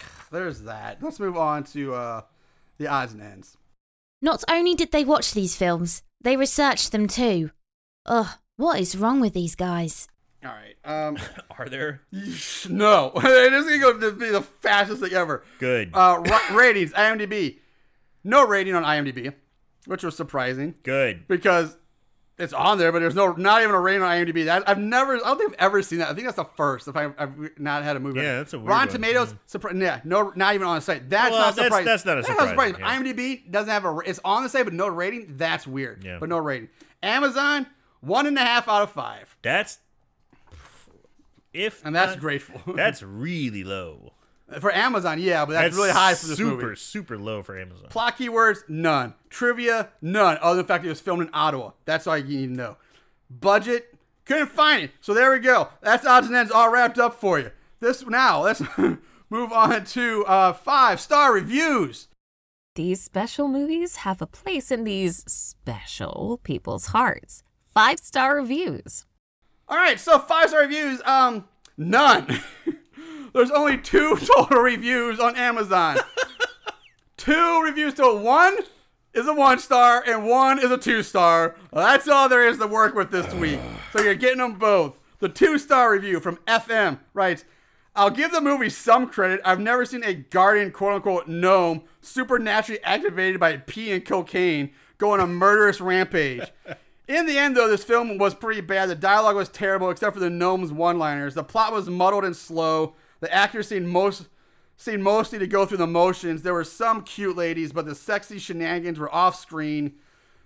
there's that. Let's move on to uh, the odds and ends. Not only did they watch these films, they researched them too. Ugh, what is wrong with these guys? All right. Um, Are there no, it is gonna be the fastest thing ever. good? Uh, ra- ratings, IMDb. No rating on IMDb, which was surprising good. because it's on there, but there's no not even a rating on IMDb. That I've never, I don't think I've ever seen that. I think that's the first if I, I've not had a movie. Yeah, that's a weird Rotten one. Tomatoes, surpri- yeah, no, not even on the site. That's Well, not that's- surprising. that's not a surprise, yeah. IMDb doesn't have a, it's on the site, but no rating. That's weird. Yeah. But no rating. Amazon, one and a half out of five, That's if and that's not- grateful. That's really low. For Amazon, yeah, but that's, really high for this super, movie. super low for Amazon. Plot keywords, none. Trivia, none. Other than the fact it was filmed in Ottawa. That's all you need to know. Budget, couldn't find it. So there we go. That's odds and ends all wrapped up for you. This now, let's move on to uh, five star reviews. These special movies have a place in these special people's hearts. Five star reviews. All right, so five star reviews. Um, none. There's only two total reviews on Amazon. two reviews to one is a one star and one is a two star. That's all there is to work with this week. So you're getting them both. The two star review from FM writes, I'll give the movie some credit. I've never seen a guardian quote unquote gnome supernaturally activated by pee and cocaine go on a murderous rampage. In the end, though, this film was pretty bad. The dialogue was terrible, except for the gnome's one-liners. The plot was muddled and slow. The actors seemed most seemed mostly to go through the motions. There were some cute ladies, but the sexy shenanigans were off-screen.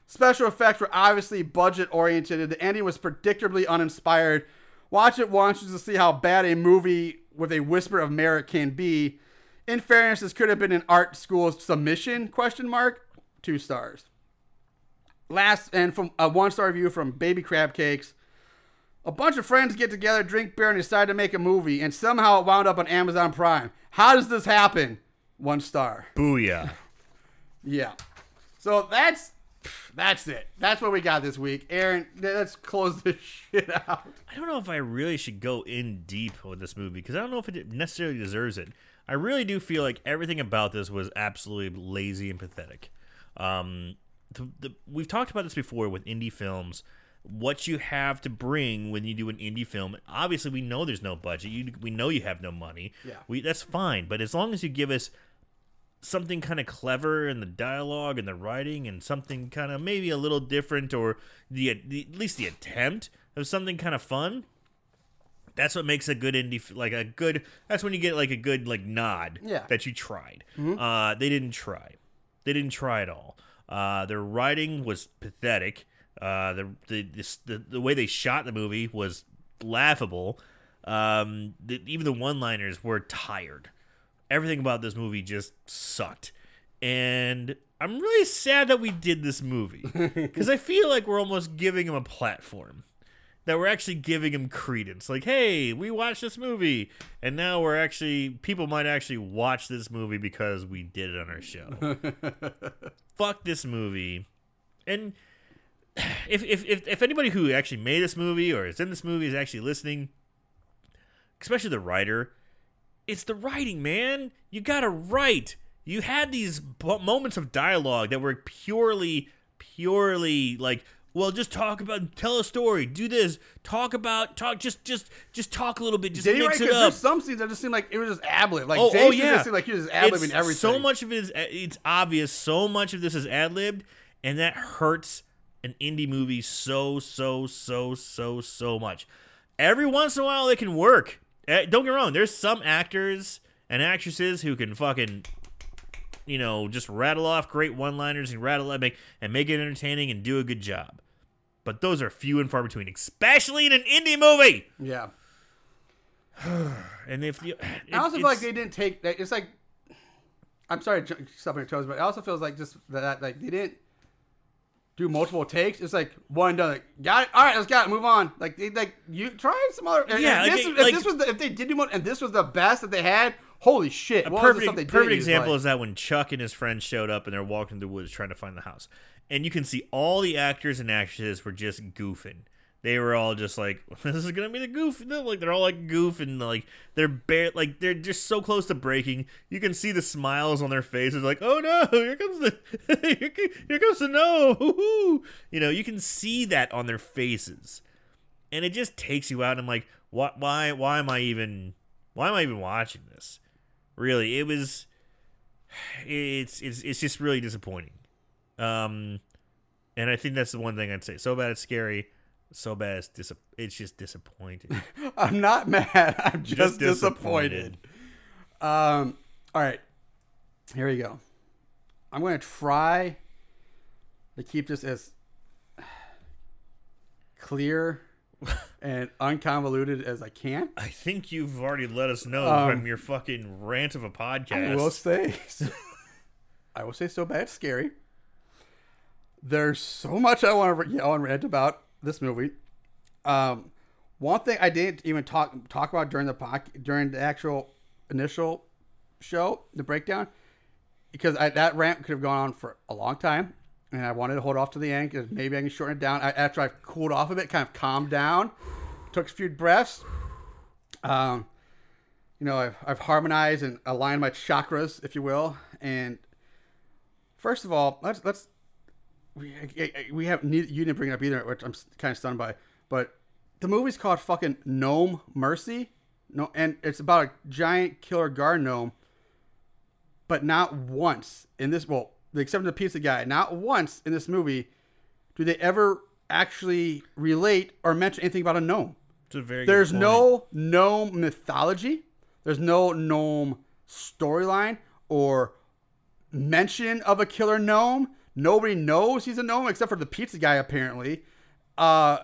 Special effects were obviously budget-oriented. The ending was predictably uninspired. Watch it once just to see how bad a movie with a whisper of merit can be. In fairness, this could have been an art school submission? Question mark. Two stars. Last and from a one star review from Baby Crab Cakes. A bunch of friends get together, drink beer, and decide to make a movie, and somehow it wound up on Amazon Prime. How does this happen? One star. Booyah. Yeah. So that's that's it. That's what we got this week. Aaron, let's close this shit out. I don't know if I really should go in deep with this movie because I don't know if it necessarily deserves it. I really do feel like everything about this was absolutely lazy and pathetic. Um, the, the, we've talked about this before with indie films. What you have to bring when you do an indie film. Obviously, we know there's no budget. You, we know you have no money. Yeah. We, that's fine. But as long as you give us something kind of clever in the dialogue and the writing and something kind of maybe a little different or the, the at least the attempt of something kind of fun that's what makes a good indie like a good that's when you get like a good like nod Yeah. that you tried uh they didn't try they didn't try at all uh their writing was pathetic uh the the this, the, the way they shot the movie was laughable um the, even the one liners were tired everything about this movie just sucked. And I'm really sad that we did this movie because I feel like we're almost giving him a platform. That we're actually giving him credence. Like, hey, we watched this movie, and now we're actually, people might actually watch this movie because we did it on our show. Fuck this movie. And if, if, if, if anybody who actually made this movie or is in this movie is actually listening, especially the writer, it's the writing, man. You gotta write. You had these b- moments of dialogue that were purely, purely like, well, just talk about, tell a story, do this, talk about, talk, just, just, just talk a little bit, just Did he mix write? it up. there's some scenes that just seem like it was just ad lib. Like oh, Jason oh yeah, seemed like he was just ad libbing everything. So much of it is, it's obvious. So much of this is ad libbed, and that hurts an indie movie so, so, so, so, so much. Every once in a while, it can work. Eh, Don't get me wrong. There's some actors and actresses who can fucking, you know, just rattle off great one-liners and rattle make and make it entertaining and do a good job. But those are few and far between, especially in an indie movie. yeah. And if you, I also feel like they didn't take. that- It's like, I'm sorry, to step on your toes, but it also feels like just that like they didn't do multiple takes. It's like one done. Like got it. All right, let's got it. Move on. Like they like you try some other. Yeah, like this, it- if like- this was the, if they did do more, and this was the best that they had. Holy shit! A what was the perfect, stuff they did perfect example like- is that when Chuck and his friends showed up and they're walking through the woods trying to find the house. And you can see all the actors and actresses were just goofing. They were all just like, "This is gonna be the goof." Like they're all like goofing, and like they're bare, like they're just so close to breaking. You can see the smiles on their faces, like, "Oh no, here comes the, here, comes the no." Hoo-hoo." You know, you can see that on their faces, and it just takes you out. And I'm like, what? Why? Why am I even? Why am I even watching this? Really, it was. It's it's it's just really disappointing. Um, and I think that's the one thing I'd say. So bad it's scary. So bad it's dis- It's just disappointing. I'm not mad. I'm just, Just disappointed. Um. All right. Here we go. I'm going to try to keep this as clear and unconvoluted as I can. I think you've already let us know Um, from your fucking rant of a podcast. I will say, I will say, so bad, it's scary. There's so much I want to yell and rant about this movie. Um, one thing I didn't even talk talk about during the poc- during the actual initial show, the breakdown, because I, that rant could have gone on for a long time, and I wanted to hold off to the end because maybe I can shorten it down. I, after I've cooled off a bit, kind of calmed down, took a few breaths. Um, you know, I've, I've harmonized and aligned my chakras, if you will. And first of all, let's let's we we have you didn't bring it up either, which I'm kind of stunned by. But the movie's called fucking Gnome Mercy, no, and it's about a giant killer garden gnome. But not once in this, well, except for the pizza guy, not once in this movie do they ever actually relate or mention anything about a gnome. It's a very. There's no gnome mythology. There's no gnome storyline or mention of a killer gnome. Nobody knows he's a gnome except for the pizza guy, apparently. Uh,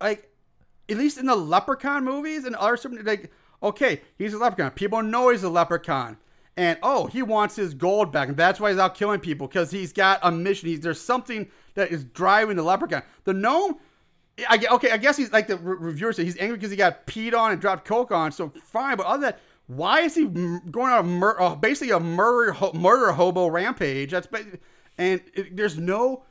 like, at least in the Leprechaun movies and other super, like, okay, he's a leprechaun. People know he's a leprechaun. And oh, he wants his gold back, and that's why he's out killing people because he's got a mission. He's, there's something that is driving the leprechaun. The gnome, I, okay, I guess he's like the re- reviewer said, he's angry because he got peed on and dropped coke on. So fine, but other than that, why is he going on a mur- uh, basically a murder ho- murder hobo rampage? That's and it, there's no.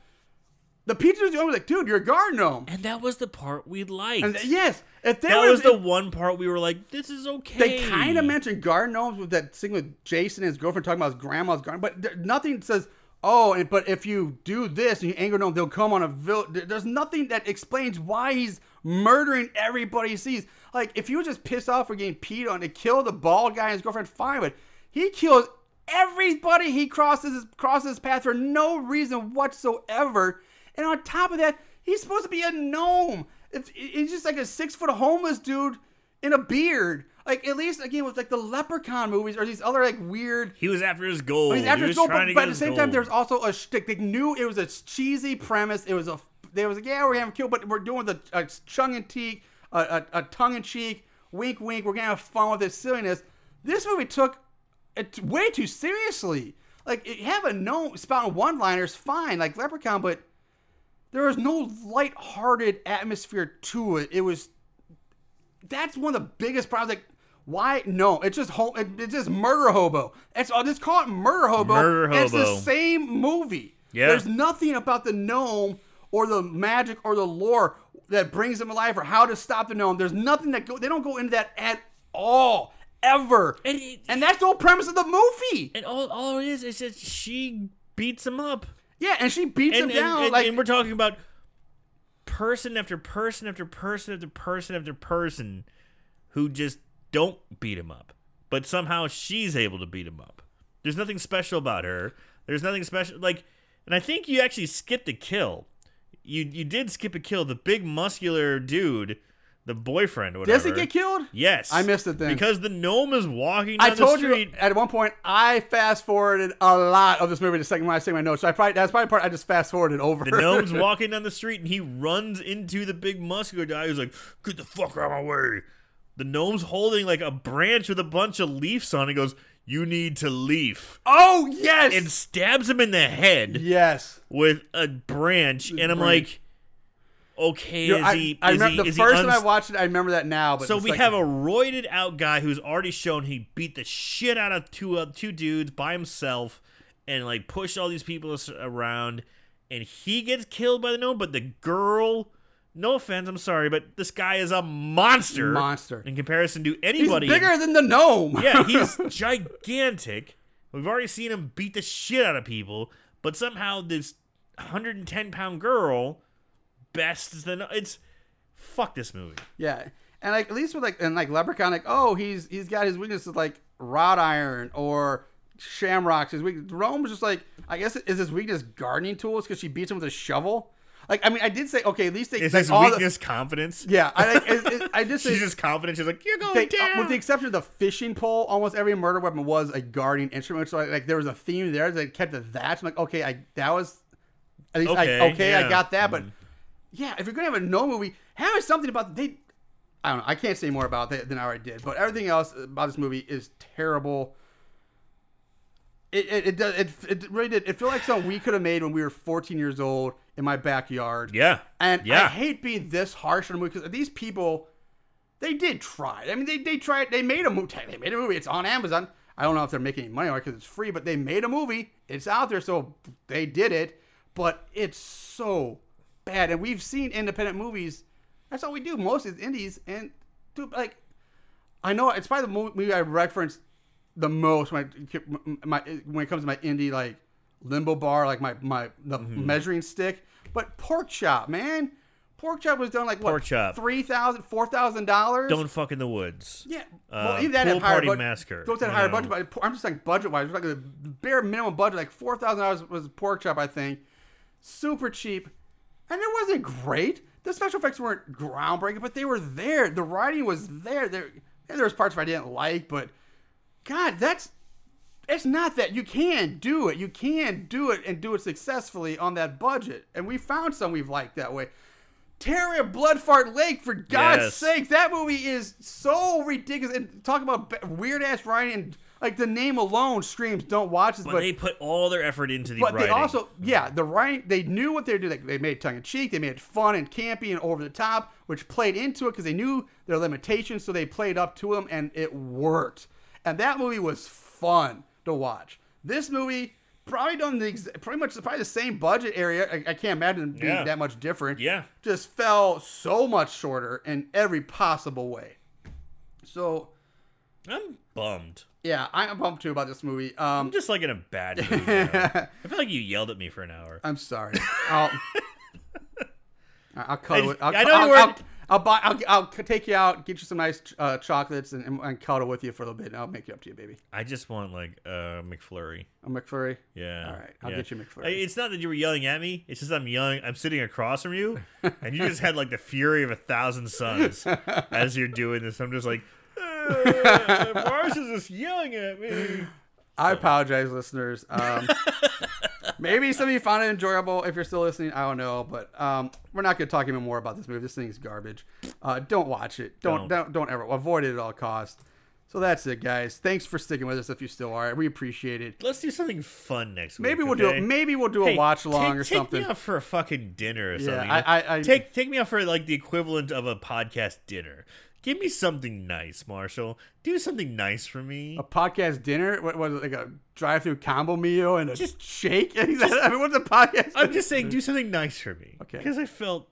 The pizza was only like, dude, you're a garden gnome. And that was the part we liked. And yes, if that was the one part we were like, "This is okay." They kind of mentioned garden gnomes with that thing with Jason and his girlfriend talking about his grandma's garden, but there, nothing says, oh, and, but if you do this and you anger gnome, they'll come on a vill. there- There's nothing that explains why he's murdering everybody he sees. Like, if you just pissed off for getting peed on to kill the bald guy and his girlfriend, fine, but he kills everybody he crosses crosses his path for no reason whatsoever. And on top of that, he's supposed to be a gnome. It's, he's just like a six foot homeless dude in a beard. Like at least again with like the Leprechaun movies or these other like weird. He was after his goal. He's after he his goal, but, but at the same time, there's also a shtick. They knew it was a cheesy premise. It was a they was like, yeah, we're having a kill, but we're doing the uh, a tongue in cheek, a, uh, a, uh, a tongue in cheek, wink, wink. We're gonna have fun with this silliness. This movie took it way too seriously. Like have a no spouting one liners, fine, like Leprechaun, but there was no light-hearted atmosphere to it. It was that's one of the biggest problems. Like, why? No, it's just home. it- It's just murder hobo. It's I'll just call it murder hobo. Murder and It's the same movie. Yeah. There's nothing about the gnome or the magic or the lore that brings them alive or how to stop the gnome. There's nothing that go. They don't go into that at all ever. And it- and that's the whole premise of the movie. and all, all it is is just she beats him up. Yeah, and she beats and, him down. and, and- like and we're talking about person after person after person after person after person who just don't beat him up, but somehow she's able to beat him up. There's nothing special about her. There's nothing special like, and I think you actually skipped a kill. You you did skip a kill. The big muscular dude, the boyfriend, whatever. does he get killed? Yes, I missed it then. because the gnome is walking down I told the street. you at one point I fast forwarded a lot of this movie the second when I say my notes. So I probably that's probably the part I just fast forwarded over. The gnome's walking down the street and he runs into the big muscular guy who's like, Get the fuck out of my way. The gnome's holding like a branch with a bunch of leaves on it. He goes, You need to leaf. oh yes, And stabs him in the head yes. with a branch. And I'm like, Okay, You know, is I, he. I is remember he, the is he first time I watched it. I remember that now. But so we like- have a roided out guy who's already shown he beat the shit out of two uh, two dudes by himself and like pushed all these people around and he gets killed by the gnome but the girl no offense I'm sorry but this guy is a monster Monster. in comparison to He's anybody bigger than the gnome. yeah he's gigantic we've already seen him beat the shit out of people but somehow this 110 pound girl bests the it's fuck this movie Yeah, and like at least with like and like Leprechaun, like oh he's he's got his weaknesses like wrought iron or shamrocks. His weak Rome's just like I guess is his weakness gardening tools because she beats him with a shovel. Like I mean I did say okay at least they Is like, his all the- confidence? yeah I like it, it, I did say She's just confident. She's like, you're going they, down. uh, with the exception of the fishing pole, almost every murder weapon was a guarding instrument. So like, like there was a theme there that kept it that. So I'm like, okay, I that was at least Okay, I, okay, I got that, but yeah, if you're gonna have a no movie, have something about they. I don't know. I can't say more about that than I already did. But everything else about this movie is terrible. It it it, does, it, it really did. It felt like something we could have made when we were 14 years old in my backyard. Yeah. And yeah. I hate being this harsh on a movie because these people, they did try. I mean, they they tried. They made a movie. They made a movie. It's on Amazon. I don't know if they're making any money on it because it's free, but they made a movie. It's out there, so they did it. But it's so bad, and we've seen independent movies. That's all we do. Most is indies, and dude, like, I know it's probably the movie I reference the most when I, my when it comes to my indie like limbo bar, like my my the Mm-hmm. measuring stick. But pork chop, man, pork chop was done like what Pork chop. three thousand, four thousand dollars. Don't fuck in the woods. Yeah, Uh, well, even that had Pool higher Party budget. Massacre, Those had higher know. budget, but I'm just saying budget wise, like the bare minimum budget, like four thousand dollars was pork chop, I think. Super cheap, and it wasn't great. The special effects weren't groundbreaking, but they were there. The writing was there. There, there was parts I didn't like, but God, that's it's not that you can do it. You can do it and do it successfully on that budget. And we found some we've liked that way. Terror at Bloodfart Lake, for God's Yes. sake, that movie is so ridiculous. And talk about weird ass writing and like the name alone screams don't watch this. But, But, they put all their effort into the but writing. they also, yeah, the writing, they knew what they were doing. They made it tongue in cheek, they made it fun and campy and over the top, which played into it because they knew their limitations, so they played up to them and it worked. And that movie was fun to watch. This movie, probably done the pretty much probably the same budget area. I, I can't imagine being Yeah. that much different. Yeah. Just fell so much shorter in every possible way. So, I'm bummed. Yeah, I'm bummed too about this movie. Um, I'm just like in a bad mood. now. I feel like you yelled at me for an hour. I'm sorry. I'll, I'll cut I- it. I'll, I know I'll, you were- I'll, I'll buy. I'll, I'll take you out, get you some nice uh, chocolates, and, and, and cuddle with you for a little bit, and I'll make it up to you, baby. I just want like a McFlurry. A McFlurry. Yeah. All right, I'll yeah. get you McFlurry. I- It's not that you were yelling at me. It's just I'm yelling. I'm sitting across from you, and you just had like the fury of a thousand suns as you're doing this. I'm just like, uh, Mars is just yelling at me. I apologize, listeners. Um, maybe some of you found it enjoyable. If you're still listening, I don't know, but um, we're not going to talk even more about this movie. This thing's garbage. Uh, don't watch it. Don't, Don't. don't don't ever avoid it at all costs. So that's it, guys. Thanks for sticking with us. If you still are, we appreciate it. Let's do something fun next week. Maybe we'll do okay? it. Maybe we'll do a Hey, watch along take, or something. Take me out for a fucking dinner or Yeah, something. I- I- I- take take me out for like the equivalent of a podcast dinner. Give me something nice, Marshall. Do something nice for me. a podcast dinner? What was it like a drive-through combo meal and a Just- shake? Just, I mean, what's a podcast? I'm just saying, do something nice for me. Okay. Because I felt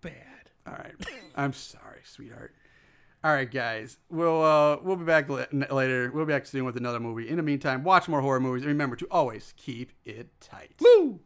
bad. All right. I'm sorry, sweetheart. All right, guys. We'll uh, we'll be back la- later. We'll be back soon with another movie. In the meantime, watch more horror movies and remember to always keep it tight. Woo!